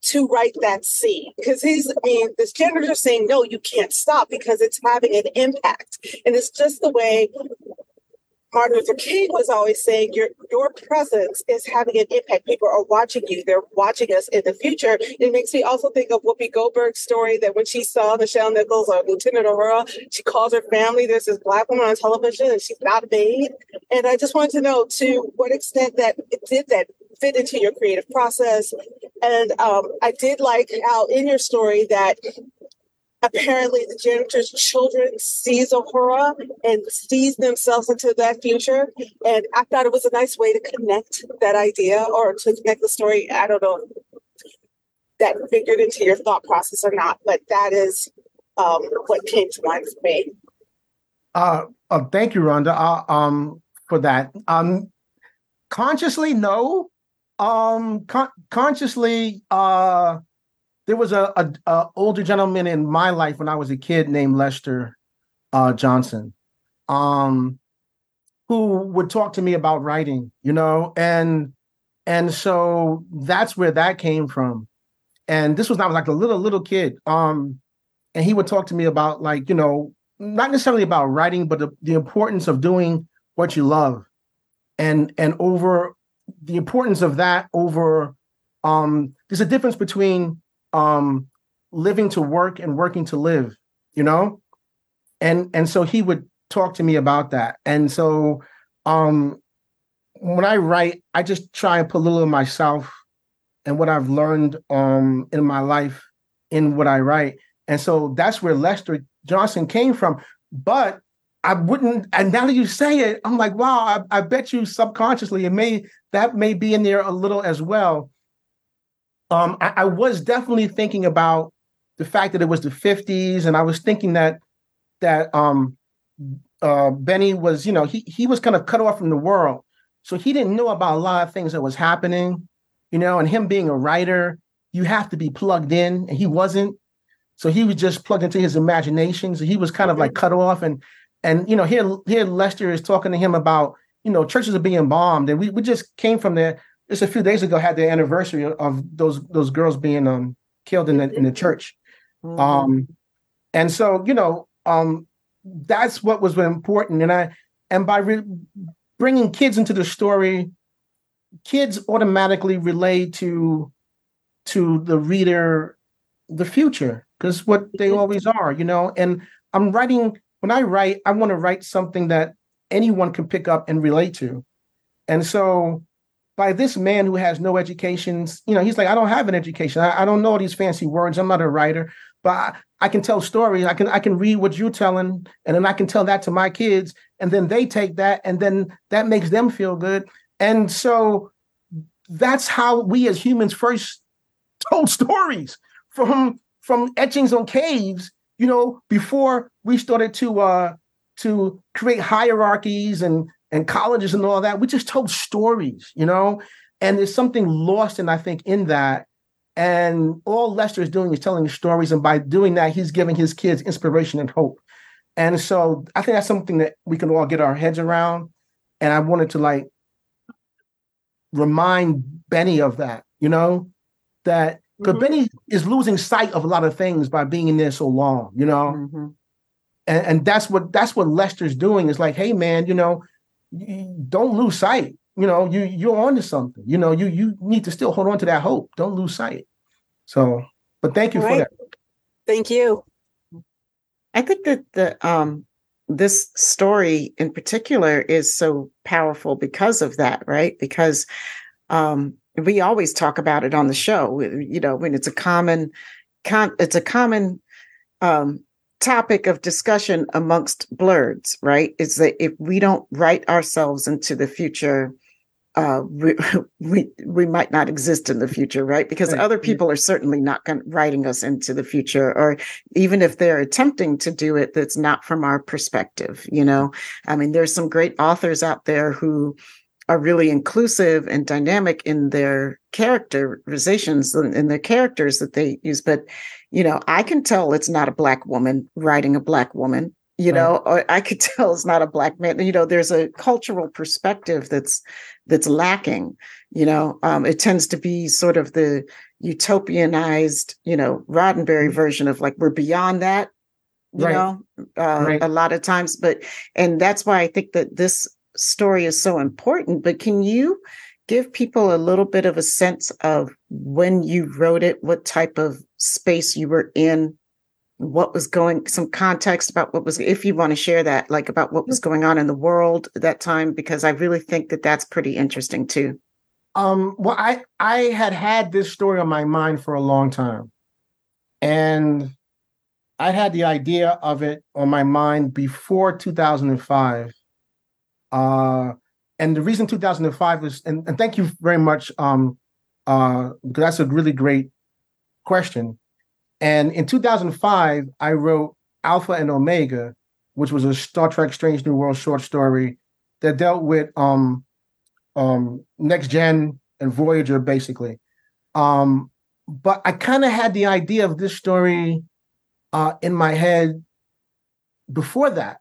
to write that scene because he's I mean this janitor saying no you can't stop because it's having an impact and it's just the way Martin Luther King was always saying your your presence is having an impact. People are watching you. They're watching us in the future. It makes me also think of Whoopi Goldberg's story that when she saw Nichelle Nichols or Lieutenant Uhura she calls her family there's this black woman on television and she's not a maid and I just wanted to know to what extent that did that fit into your creative process? And um, I did like how in your story that apparently the janitor's children sees Uhura and sees themselves into that future. And I thought it was a nice way to connect that idea or to connect the story. I don't know that figured into your thought process or not, but that is um, what came to mind for me. Uh, uh thank you, Rhonda, uh, um, for that. Um, consciously, no, Um, con- consciously, uh, there was a, a, a older gentleman in my life when I was a kid named Lester uh, Johnson, um, who would talk to me about writing, you know, and and so that's where that came from. And this was was like a little little kid. Um, and he would talk to me about like you know not necessarily about writing, but the, the importance of doing what you love, and and over the importance of that over um there's a difference between um living to work and working to live you know? And and so he would talk to me about that. And so um when i write i just try and put a little of myself and what i've learned um in my life in what i write. And so that's where lester johnson came from. But I wouldn't, and now that you say it, I'm like, wow, I, I, bet you subconsciously it may that may be in there a little as well. Um, I, I, was definitely thinking about the fact that it was the 50s, and I was thinking that that um uh Benny was, you know, he he was kind of cut off from the world. So he didn't know about a lot of things that was happening, you know, and him being a writer, you have to be plugged in, and he wasn't. So he was just plugged into his imagination. So he was kind of like cut off. And and you know, here here Lester is talking to him about you know churches are being bombed, and we we just came from there just a few days ago had the anniversary of those those girls being um killed in the in the church, mm-hmm. um, and so you know um that's what was important, and I and by re- bringing kids into the story, kids automatically relate to to the reader the future because what they always are, you know. And I'm writing when I write, I want to write something that anyone can pick up and relate to. And so by this man who has no education, you know, he's like, I don't have an education. I, I don't know these fancy words. I'm not a writer, but I, I, can tell stories. I can I can read what you're telling, and then I can tell that to my kids, and then they take that, and then that makes them feel good. And so that's how we as humans first told stories from from etchings on caves you know, before we started to uh to create hierarchies and and colleges and all that, we just told stories, you know, and there's something lost and I think in that. And all Lester is doing is telling stories, and by doing that, he's giving his kids inspiration and hope. And so I think that's something that we can all get our heads around. And I wanted to like remind Benny of that, you know, that because mm-hmm. Benny is losing sight of a lot of things by being in there so long, you know. Mm-hmm. And, and that's what that's what Lester's doing. Is like, hey man, you know, don't lose sight. You know, you you're onto something. You know, you you need to still hold on to that hope. Don't lose sight. So, but thank you All for right. that. Thank you. I think that the um this story in particular is so powerful because of that, right? Because um we always talk about it on the show you know when it's a common con- it's a common um, topic of discussion amongst blerds right is that if we don't write ourselves into the future uh, we, we we might not exist in the future right? Because right. other people are certainly not going, writing us into the future or even if they're attempting to do it that's not from our perspective you know? I mean there's some great authors out there who are really inclusive and dynamic in their characterizations and in their characters that they use. But, you know, I can tell it's not a black woman writing a black woman, you right. know, or I could tell it's not a black man. You know, there's a cultural perspective that's that's lacking. You know, um, it tends to be sort of the utopianized, you know, Roddenberry mm-hmm. version of like we're beyond that you right. know uh, right. a lot of times but and that's why i think that this story is so important, but can you give people a little bit of a sense of when you wrote it, what type of space you were in, what was going, some context about what was, if you want to share that, like about what was going on in the world at that time, because I really think that that's pretty interesting too. Um, well, I I had had this story on my mind for a long time, and I had the idea of it on my mind before 2005 uh, and the reason 2005 is, and, and thank you very much, um, uh, because that's a really great question. And in 2005, I wrote Alpha and Omega, which was a Star Trek Strange New World short story that dealt with um, um, next gen and Voyager, basically. Um, but I kind of had the idea of this story uh, in my head before that.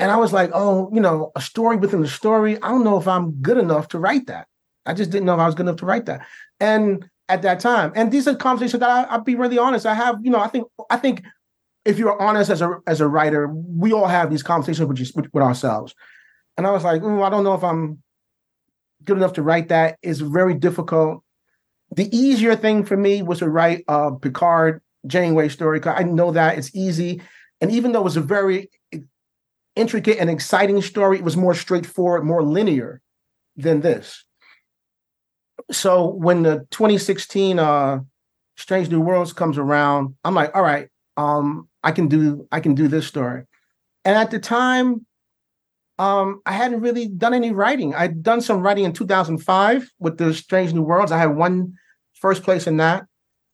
And I was like, oh, you know, a story within a story. I don't know if I'm good enough to write that. I just didn't know if I was good enough to write that. And at that time, and these are conversations that I, I'll be really honest. I have, you know, I think, I think if you're honest as a as a writer, we all have these conversations with just with, with ourselves. And I was like, oh, I don't know if I'm good enough to write that. It's very difficult. The easier thing for me was to write a Picard Janeway story because I know that it's easy. And even though it was a very intricate and exciting story, it was more straightforward, more linear than this. So when the 2016 uh Strange New Worlds comes around, I'm like, all right, um, I can do I can do this story. And at the time, um, I hadn't really done any writing. I'd done some writing in 2005 with the Strange New Worlds. I had one first place in that.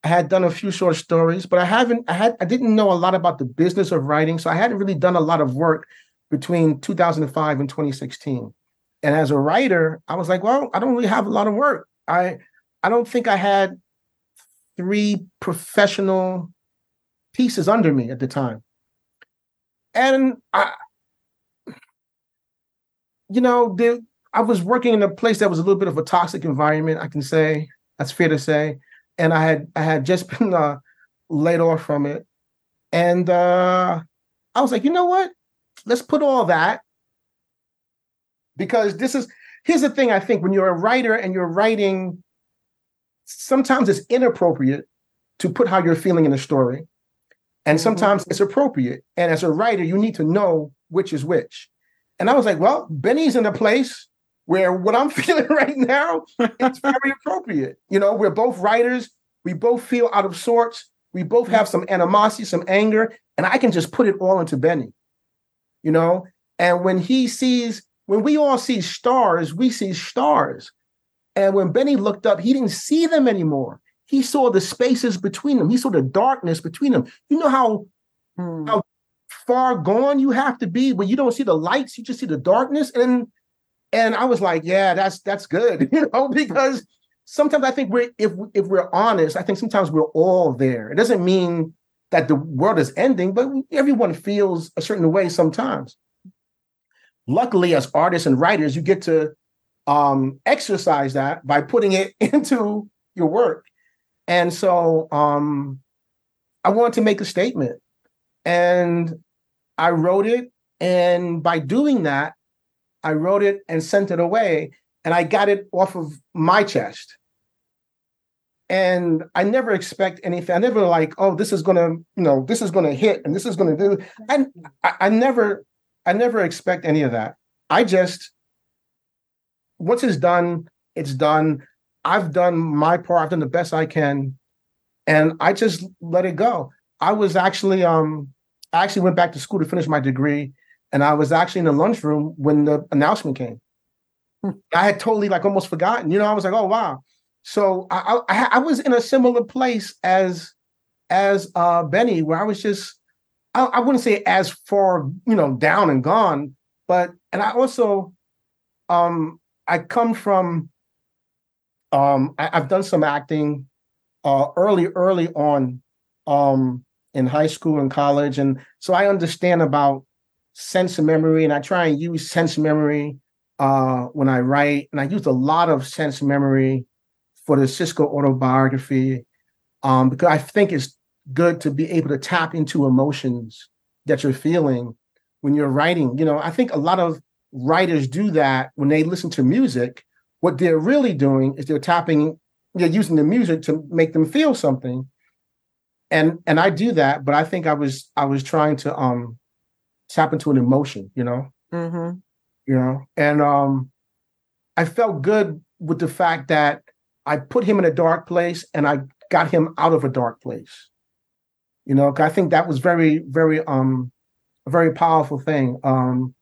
I had done a few short stories, but I haven't. I had. I didn't know a lot about the business of writing, so I hadn't really done a lot of work between 2005 and 2016. And as a writer, I was like, well, I don't really have a lot of work. I I don't think I had three professional pieces under me at the time. And I, you know, the, I was working in a place that was a little bit of a toxic environment. I can say that's fair to say, and I had I had just been uh, laid off from it, and uh, I was like, you know what? Let's put all that because this is here's the thing. I think when you're a writer and you're writing, sometimes it's inappropriate to put how you're feeling in a story, and mm-hmm. sometimes it's appropriate. And as a writer, you need to know which is which. And I was like, well, Benny's in a place where what I'm feeling right now, it's very appropriate. You know, we're both writers. We both feel out of sorts. We both have mm-hmm. some animosity, some anger, and I can just put it all into Benny. You know, and when he sees, when we all see stars, we see stars. And when Benny looked up, he didn't see them anymore. He saw the spaces between them. He saw the darkness between them. You know how, Hmm. how far gone you have to be when you don't see the lights, you just see the darkness. And and I was like, yeah, that's that's good, you know, because sometimes I think we're if if we're honest, I think sometimes we're all there. It doesn't mean that the world is ending, but everyone feels a certain way sometimes. Luckily, as artists and writers, you get to um, exercise that by putting it into your work. And so um, I wanted to make a statement. And I wrote it. And by doing that, I wrote it and sent it away. And I got it off of my chest. And I never expect anything. I never like, oh, this is gonna, you know, this is gonna hit and this is gonna do. And I, I never, I never expect any of that. I just, once it's done, it's done. I've done my part. I've done the best I can, and I just let it go. I was actually, um, I actually went back to school to finish my degree, and I was actually in the lunchroom when the announcement came. I had totally like almost forgotten. You know, I was like, oh wow. So I I, I was in a similar place as as uh, Benny, where I was just I, I wouldn't say as far you know down and gone, but and I also um I come from um I, I've done some acting uh early early on um in high school and college and so I understand about sense memory and I try and use sense memory uh when I write and I use a lot of sense memory for the Sisko autobiography um because I think it's good to be able to tap into emotions that you're feeling when you're writing. You know, I think a lot of writers do that when they listen to music. What they're really doing is they're tapping, they're using the music to make them feel something. And and I do that, but I think I was I was trying to um tap into an emotion, you know, Mm-hmm. you know, and um I felt good with the fact that I put him in a dark place and I got him out of a dark place. You know, I think that was very, very um a very powerful thing. Um,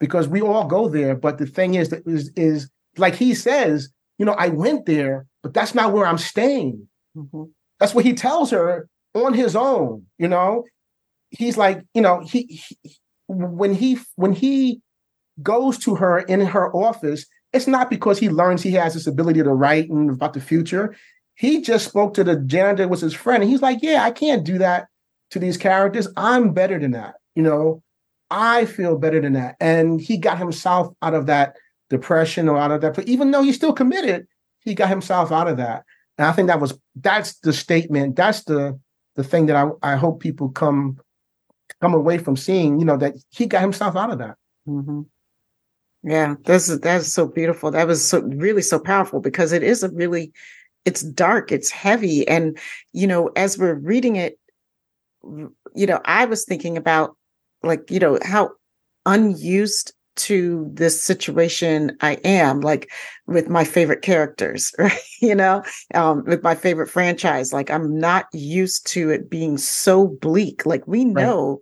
because we all go there, but the thing is that is is like he says, you know, I went there, but that's not where I'm staying. Mm-hmm. That's what he tells her on his own, you know. He's like, you know, he, he when he when he goes to her in her office it's not because he learns he has this ability to write and about the future. He just spoke to the janitor was his friend, and he's like, "Yeah, I can't do that to these characters. I'm better than that. You know, I feel better than that." And he got himself out of that depression or out of that. But even though he's still committed, he got himself out of that. And I think that was that's the statement. That's the the thing that I, I hope people come come away from seeing. You know that he got himself out of that. Mm-hmm. Yeah, that's that's so beautiful. That was so really so powerful because it is a really it's dark, it's heavy, and you know as we're reading it, you know I was thinking about like you know how unused to this situation I am, like with my favorite characters, right? You know, um, with my favorite franchise, like I'm not used to it being so bleak. Like we know, right.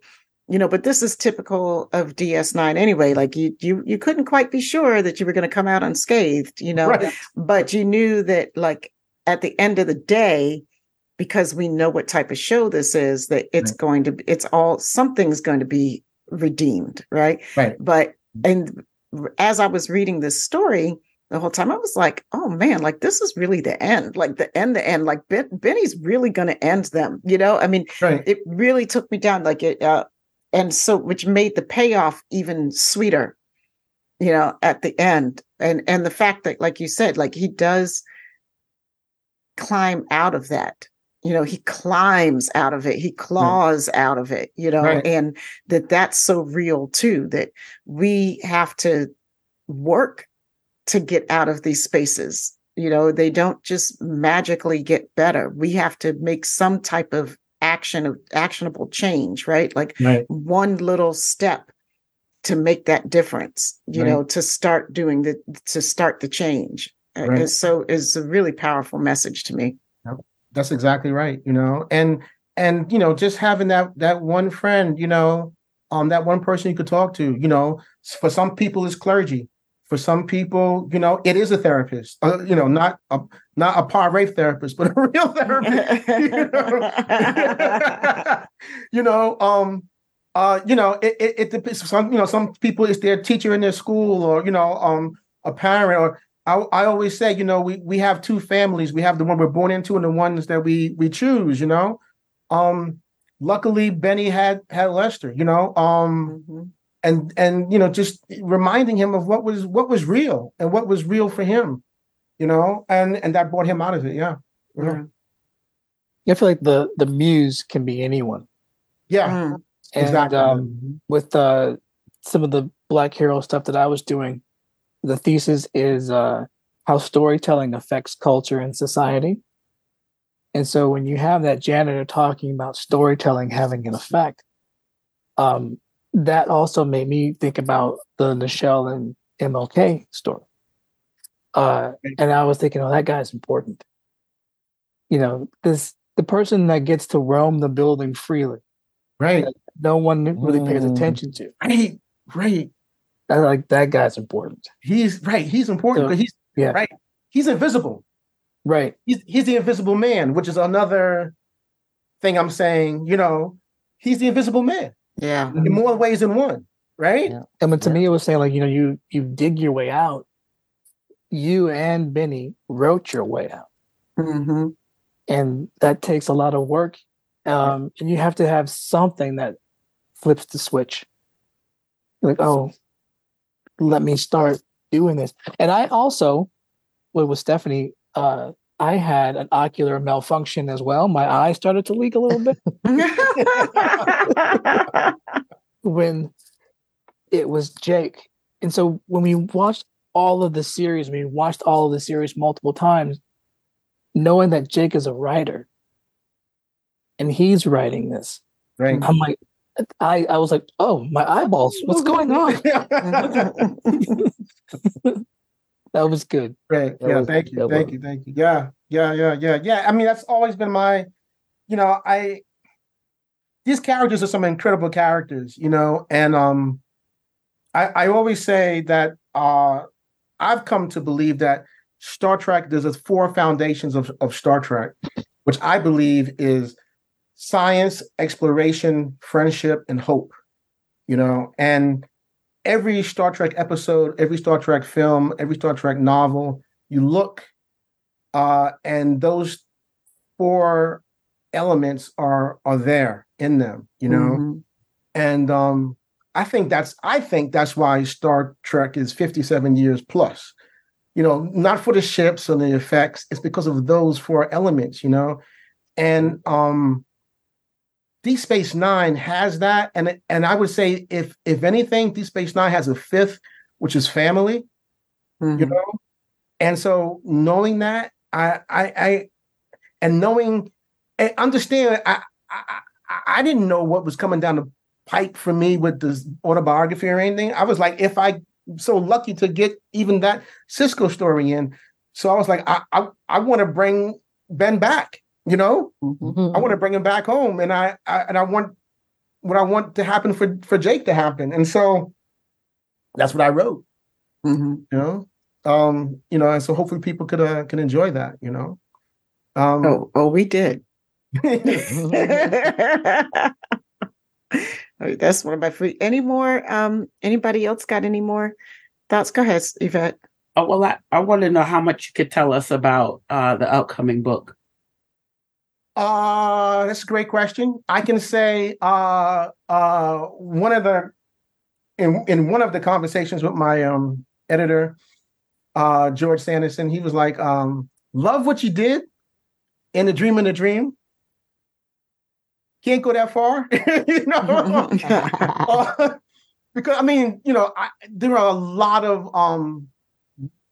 You know, but this is typical of DS9 anyway. Like you, you, you couldn't quite be sure that you were going to come out unscathed, you know, right. but you knew that, like at the end of the day, because we know what type of show this is, that it's right. going to, it's all something's going to be redeemed, right? Right. But and as I was reading this story the whole time, I was like, oh man, like this is really the end, like the end, the end, like ben, Benny's really going to end them. You know, I mean, right. it really took me down like it, uh, and so which made the payoff even sweeter, you know, at the end. And, and the fact that, like you said, like he does climb out of that you know he climbs out of it he mm-hmm. claws right. out of it you know right. and that that's so real too that we have to work to get out of these spaces you know they don't just magically get better we have to make some type of action of actionable change right like right. one little step to make that difference you know to start doing the to start the change right. so is a really powerful message to me that's exactly right. You know, and and you know, just having that that one friend, you know, um, that one person you could talk to. You know, for some people it's clergy. For some people, you know, it is a therapist. Uh, you know, not a not a par rape therapist, but a real therapist. you, know? you know, um, uh, you know, it, it, it depends. Some, you know, some people it's their teacher in their school, or you know, um, a parent, or I, I always say, you know, we we have two families. We have the one we're born into and the ones that we we choose, you know. Um luckily Benny had had Lester, you know. Um mm-hmm. And and you know, just reminding him of what was what was real and what was real for him, you know, and and that brought him out of it, yeah. Yeah. I feel like the the muse can be anyone. Yeah. Mm. And exactly. um, with uh, some of the Black Hero stuff that I was doing, the thesis is uh, how storytelling affects culture and society. And so when you have that janitor talking about storytelling having an effect, um, that also made me think about the Nichelle and MLK story. Uh, and I was thinking, oh, that guy's important. You know, this the person that gets to roam the building freely, right? No one really pays mm. attention to. Right, right. I like that guy's important. He's right. He's important, so, but he's yeah. right. He's invisible. Right. He's he's the invisible man, which is another thing I'm saying. You know, he's the invisible man. Yeah. In more ways than one. Right. Yeah. And but to yeah. me, it was saying like you know you you dig your way out. You and Benny wrote your way out. Mm-hmm. And that takes a lot of work. Um, and you have to have something that flips the switch. Like, oh, let me start doing this. And I also, with Stephanie, uh, I had an ocular malfunction as well. My eye started to leak a little bit when it was Jake. And so when we watched all of the series, we watched all of the series multiple times, knowing that Jake is a writer and he's writing this. Right. I'm like, I, I was like, oh, my eyeballs, what's going on? that was good. Great. That yeah, was, thank you. Thank was. you. Thank you. Yeah. Yeah. Yeah. Yeah. Yeah. I mean, that's always been my, you know, I these characters are some incredible characters, you know, and um I, I always say that uh I've come to believe that Star Trek, there's a four foundations of, of Star Trek, which I believe is science, exploration, friendship, and hope. You know, and every Star Trek episode, every Star Trek film, every Star Trek novel, you look, uh, and those four elements are are there in them, you know. Mhm. And um, I think that's I think that's why Star Trek is 57 years plus. You know, not for the ships and the effects, it's because of those four elements, you know. And um Deep Space Nine has that, and and I would say if if anything, Deep Space Nine has a fifth, which is family, you mm-hmm. know. And so knowing that, I I, I and knowing and understand, I, I I- I didn't know what was coming down the pipe for me with this autobiography or anything. I was like, if I so lucky to get even that Sisko story in, so I was like, I I, I want to bring Ben back, you know. I want to bring him back home, and I, I and I want what I want to happen for for Jake to happen, and so that's what I wrote. Mhm. You know, um, you know, and so hopefully people could uh, can enjoy that. You know, um, Oh, oh, we did. That's one of my free. Any more? Um, anybody else got any more thoughts? Go ahead, Yvette. Oh well, I, I want to know how much you could tell us about uh, the upcoming book. Uh, that's a great question. I can say uh uh one of the in in one of the conversations with my um editor, uh George Sandison, he was like, um, love what you did in the dream in the dream. Can't go that far, you know. Uh, because I mean, you know, I, there are a lot of um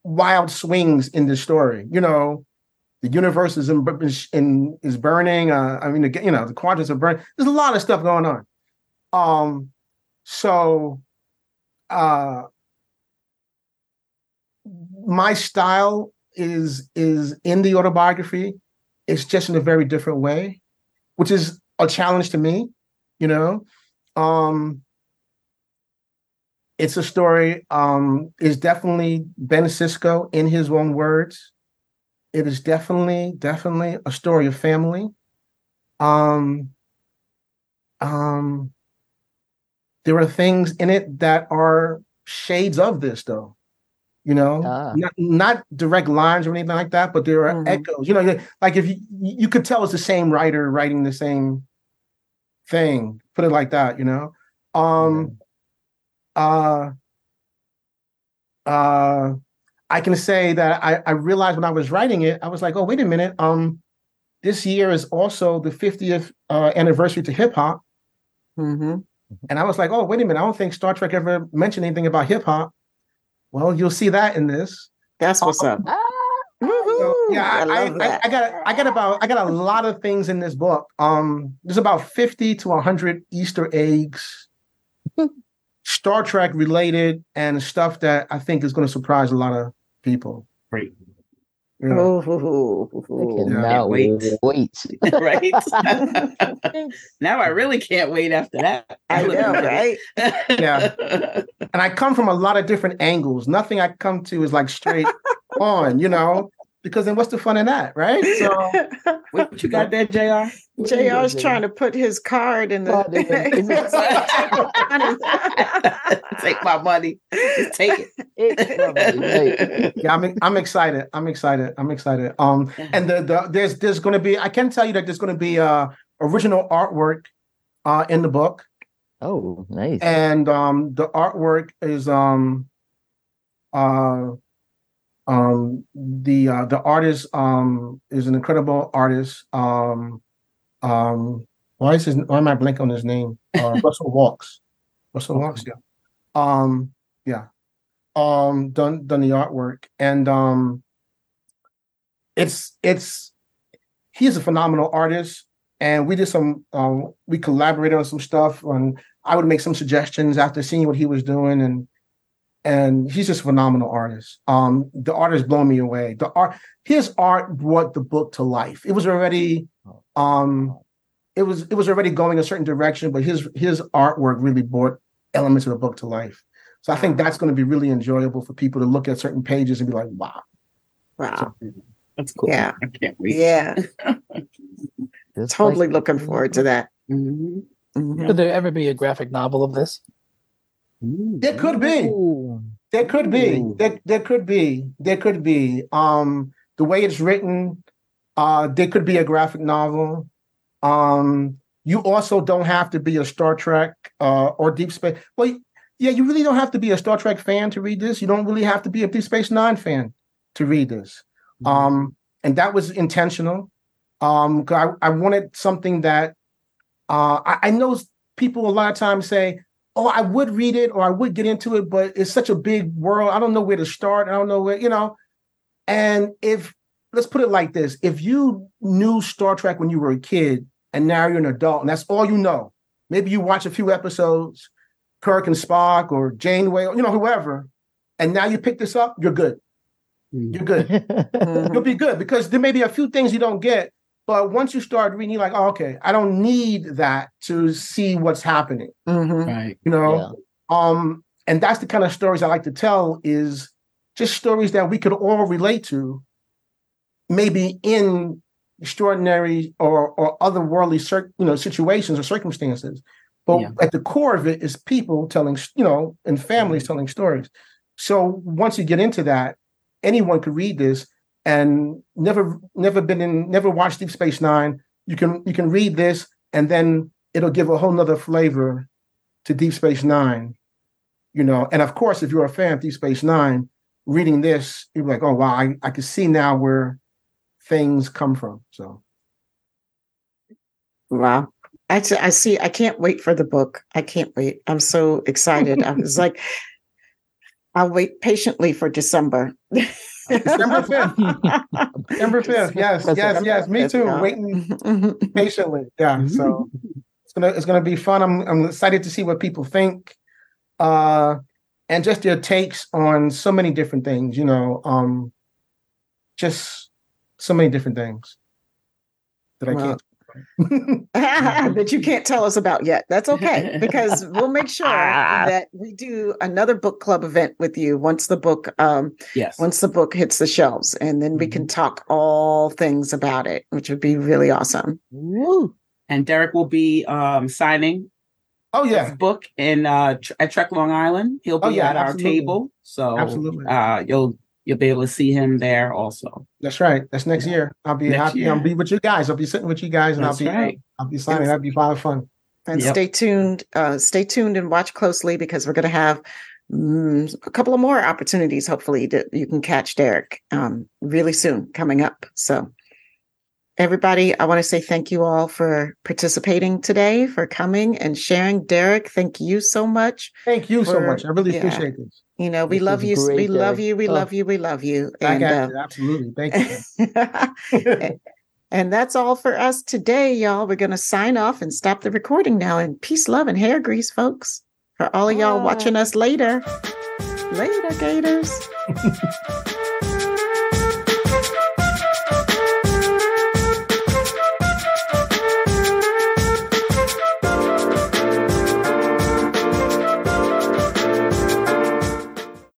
wild swings in the story. You know, the universe is in, in is burning. Uh, I mean, the, you know, the quadrants are burning. There's a lot of stuff going on. Um, so, uh, my style is is in the autobiography. It's just in a very different way, which is a challenge to me. You know, um, it's a story. Um, is definitely Ben Sisko in his own words it is definitely definitely a story of family. Um um there are things in it that are shades of this though you know? Ah. not, not direct lines or anything like that but there are Mhm. echoes. You know like if you you could tell it's the same writer writing the same thing put it like that you know? Um uh uh I can say that I, I realized when I was writing it, I was like, oh, wait a minute. Um, this year is also the 50th uh, anniversary to hip hop. hmm And I was like, oh, wait a minute. I don't think Star Trek ever mentioned anything about hip hop. Well, you'll see that in this. That's what's up. Ah, Woohoo! Yeah, I, I, love I. I got I got about I got a lot of things in this book. Um, there's about 50 to 100 Easter eggs, Star Trek related, and stuff that I think is going to surprise a lot of people. Great, Yeah. Oh, cannot wait. wait. right? now I really can't wait after that. I know, right? Yeah. and I come from a lot of different angles. Nothing I come to is like straight on, you know, because then what's the fun in that, right? So what you got there, Jr. JR's trying to put his card in the. Card in the- in take my money. Just take it. It's probably right. yeah, I'm I'm excited. I'm excited. I'm excited. Um, and the, the there's there's going to be I can tell you that there's going to be uh original artwork uh in the book, Oh, nice. and um the artwork is um uh um the uh the artist um is an incredible artist. Um um why is his why am I blank on his name? Uh Russell Walks. Russell Walks yeah. Um yeah. Um done done the artwork. And um it's it's he's a phenomenal artist. And we did some um we collaborated on some stuff. And I would make some suggestions after seeing what he was doing. And and he's just a phenomenal artist. Um, the art has blown me away. The art, his art brought the book to life. It was already, um, it was it was already going a certain direction, but his his artwork really brought elements of the book to life. So I think that's going to be really enjoyable for people to look at certain pages and be like, "Wow, wow. That's cool. Yeah. I can't wait. Yeah. Just Totally like- looking forward to that. Mhm. Mhm. Could there ever be a graphic novel of this? There could be. There could be. There, there could be. There could be. Um, the way it's written, uh, there could be a graphic novel. Um, you also don't have to be a Star Trek uh, or Deep Space. Well, yeah, you really don't have to be a Star Trek fan to read this. You don't really have to be a Deep Space Nine fan to read this. Um, and that was intentional. Um, I, I wanted something that uh, I, I know people a lot of times say, "Oh, I would read it or I would get into it, but it's such a big world. I don't know where to start. I don't know where you know." And if let's put it like this: if you knew Star Trek when you were a kid and now you're an adult and that's all you know, maybe you watch a few episodes, Kirk and Spock or Janeway, or, you know, whoever, and now you pick this up, you're good. You're good. You'll be good because there may be a few things you don't get, but once you start reading, you're like, oh, okay, I don't need that to see what's happening. Mhm. Right. You know, um, and that's the kind of stories I like to tell is just stories that we could all relate to, maybe in extraordinary or or otherworldly cir- you know situations or circumstances. But Yeah. at the core of it is people telling, you know, and families telling stories. So once you get into that, anyone could read this and never never been in never watched Deep Space Nine. You can you can read this and then it'll give a whole nother flavor to Deep Space Nine. You know, and of course, if you're a fan of Deep Space Nine, reading this, you're like, oh wow, I, I can see now where things come from. So Wow. I, t- I see. I can't wait for the book. I can't wait. I'm so excited. I was like, I'll wait patiently for December. December 5th. December 5th. Yes, yes, yes. Me too. Waiting patiently. Yeah. So it's gonna it's gonna be fun. I'm I'm excited to see what people think. Uh and just their takes on so many different things, you know. Um just so many different things that I can't that you can't tell us about yet. That's okay because we'll make sure that we do another book club event with you once the book um Yes. once the book hits the shelves and then we can talk all things about it, which would be really awesome. Woo. And Derek will be um, signing Oh yeah. his book in uh, at Trek Long Island. He'll be Oh, yeah, at our table, so Absolutely. uh, you'll you'll be able to see him there also. That's right. That's next year. I'll be Next happy. I'll be with you guys. I'll be sitting with you guys and That's I'll be right. I'll be signing. That'd be a lot of fun. And Yep. stay tuned. Uh, stay tuned and watch closely because we're going to have mm, a couple of more opportunities. Hopefully, that you can catch Derek um, really soon coming up. So, everybody, I want to say thank you all for participating today, for coming and sharing. Derek, thank you so much. Thank you so much. I really yeah. appreciate this. You know, we love you. We love you. We Oh. love you. We love you. Back And, at uh. Absolutely. Thank you. And that's all for us today, y'all. We're going to sign off and stop the recording now. And peace, love, and hair grease, folks. For all of y'all watching us later. Later, Gators.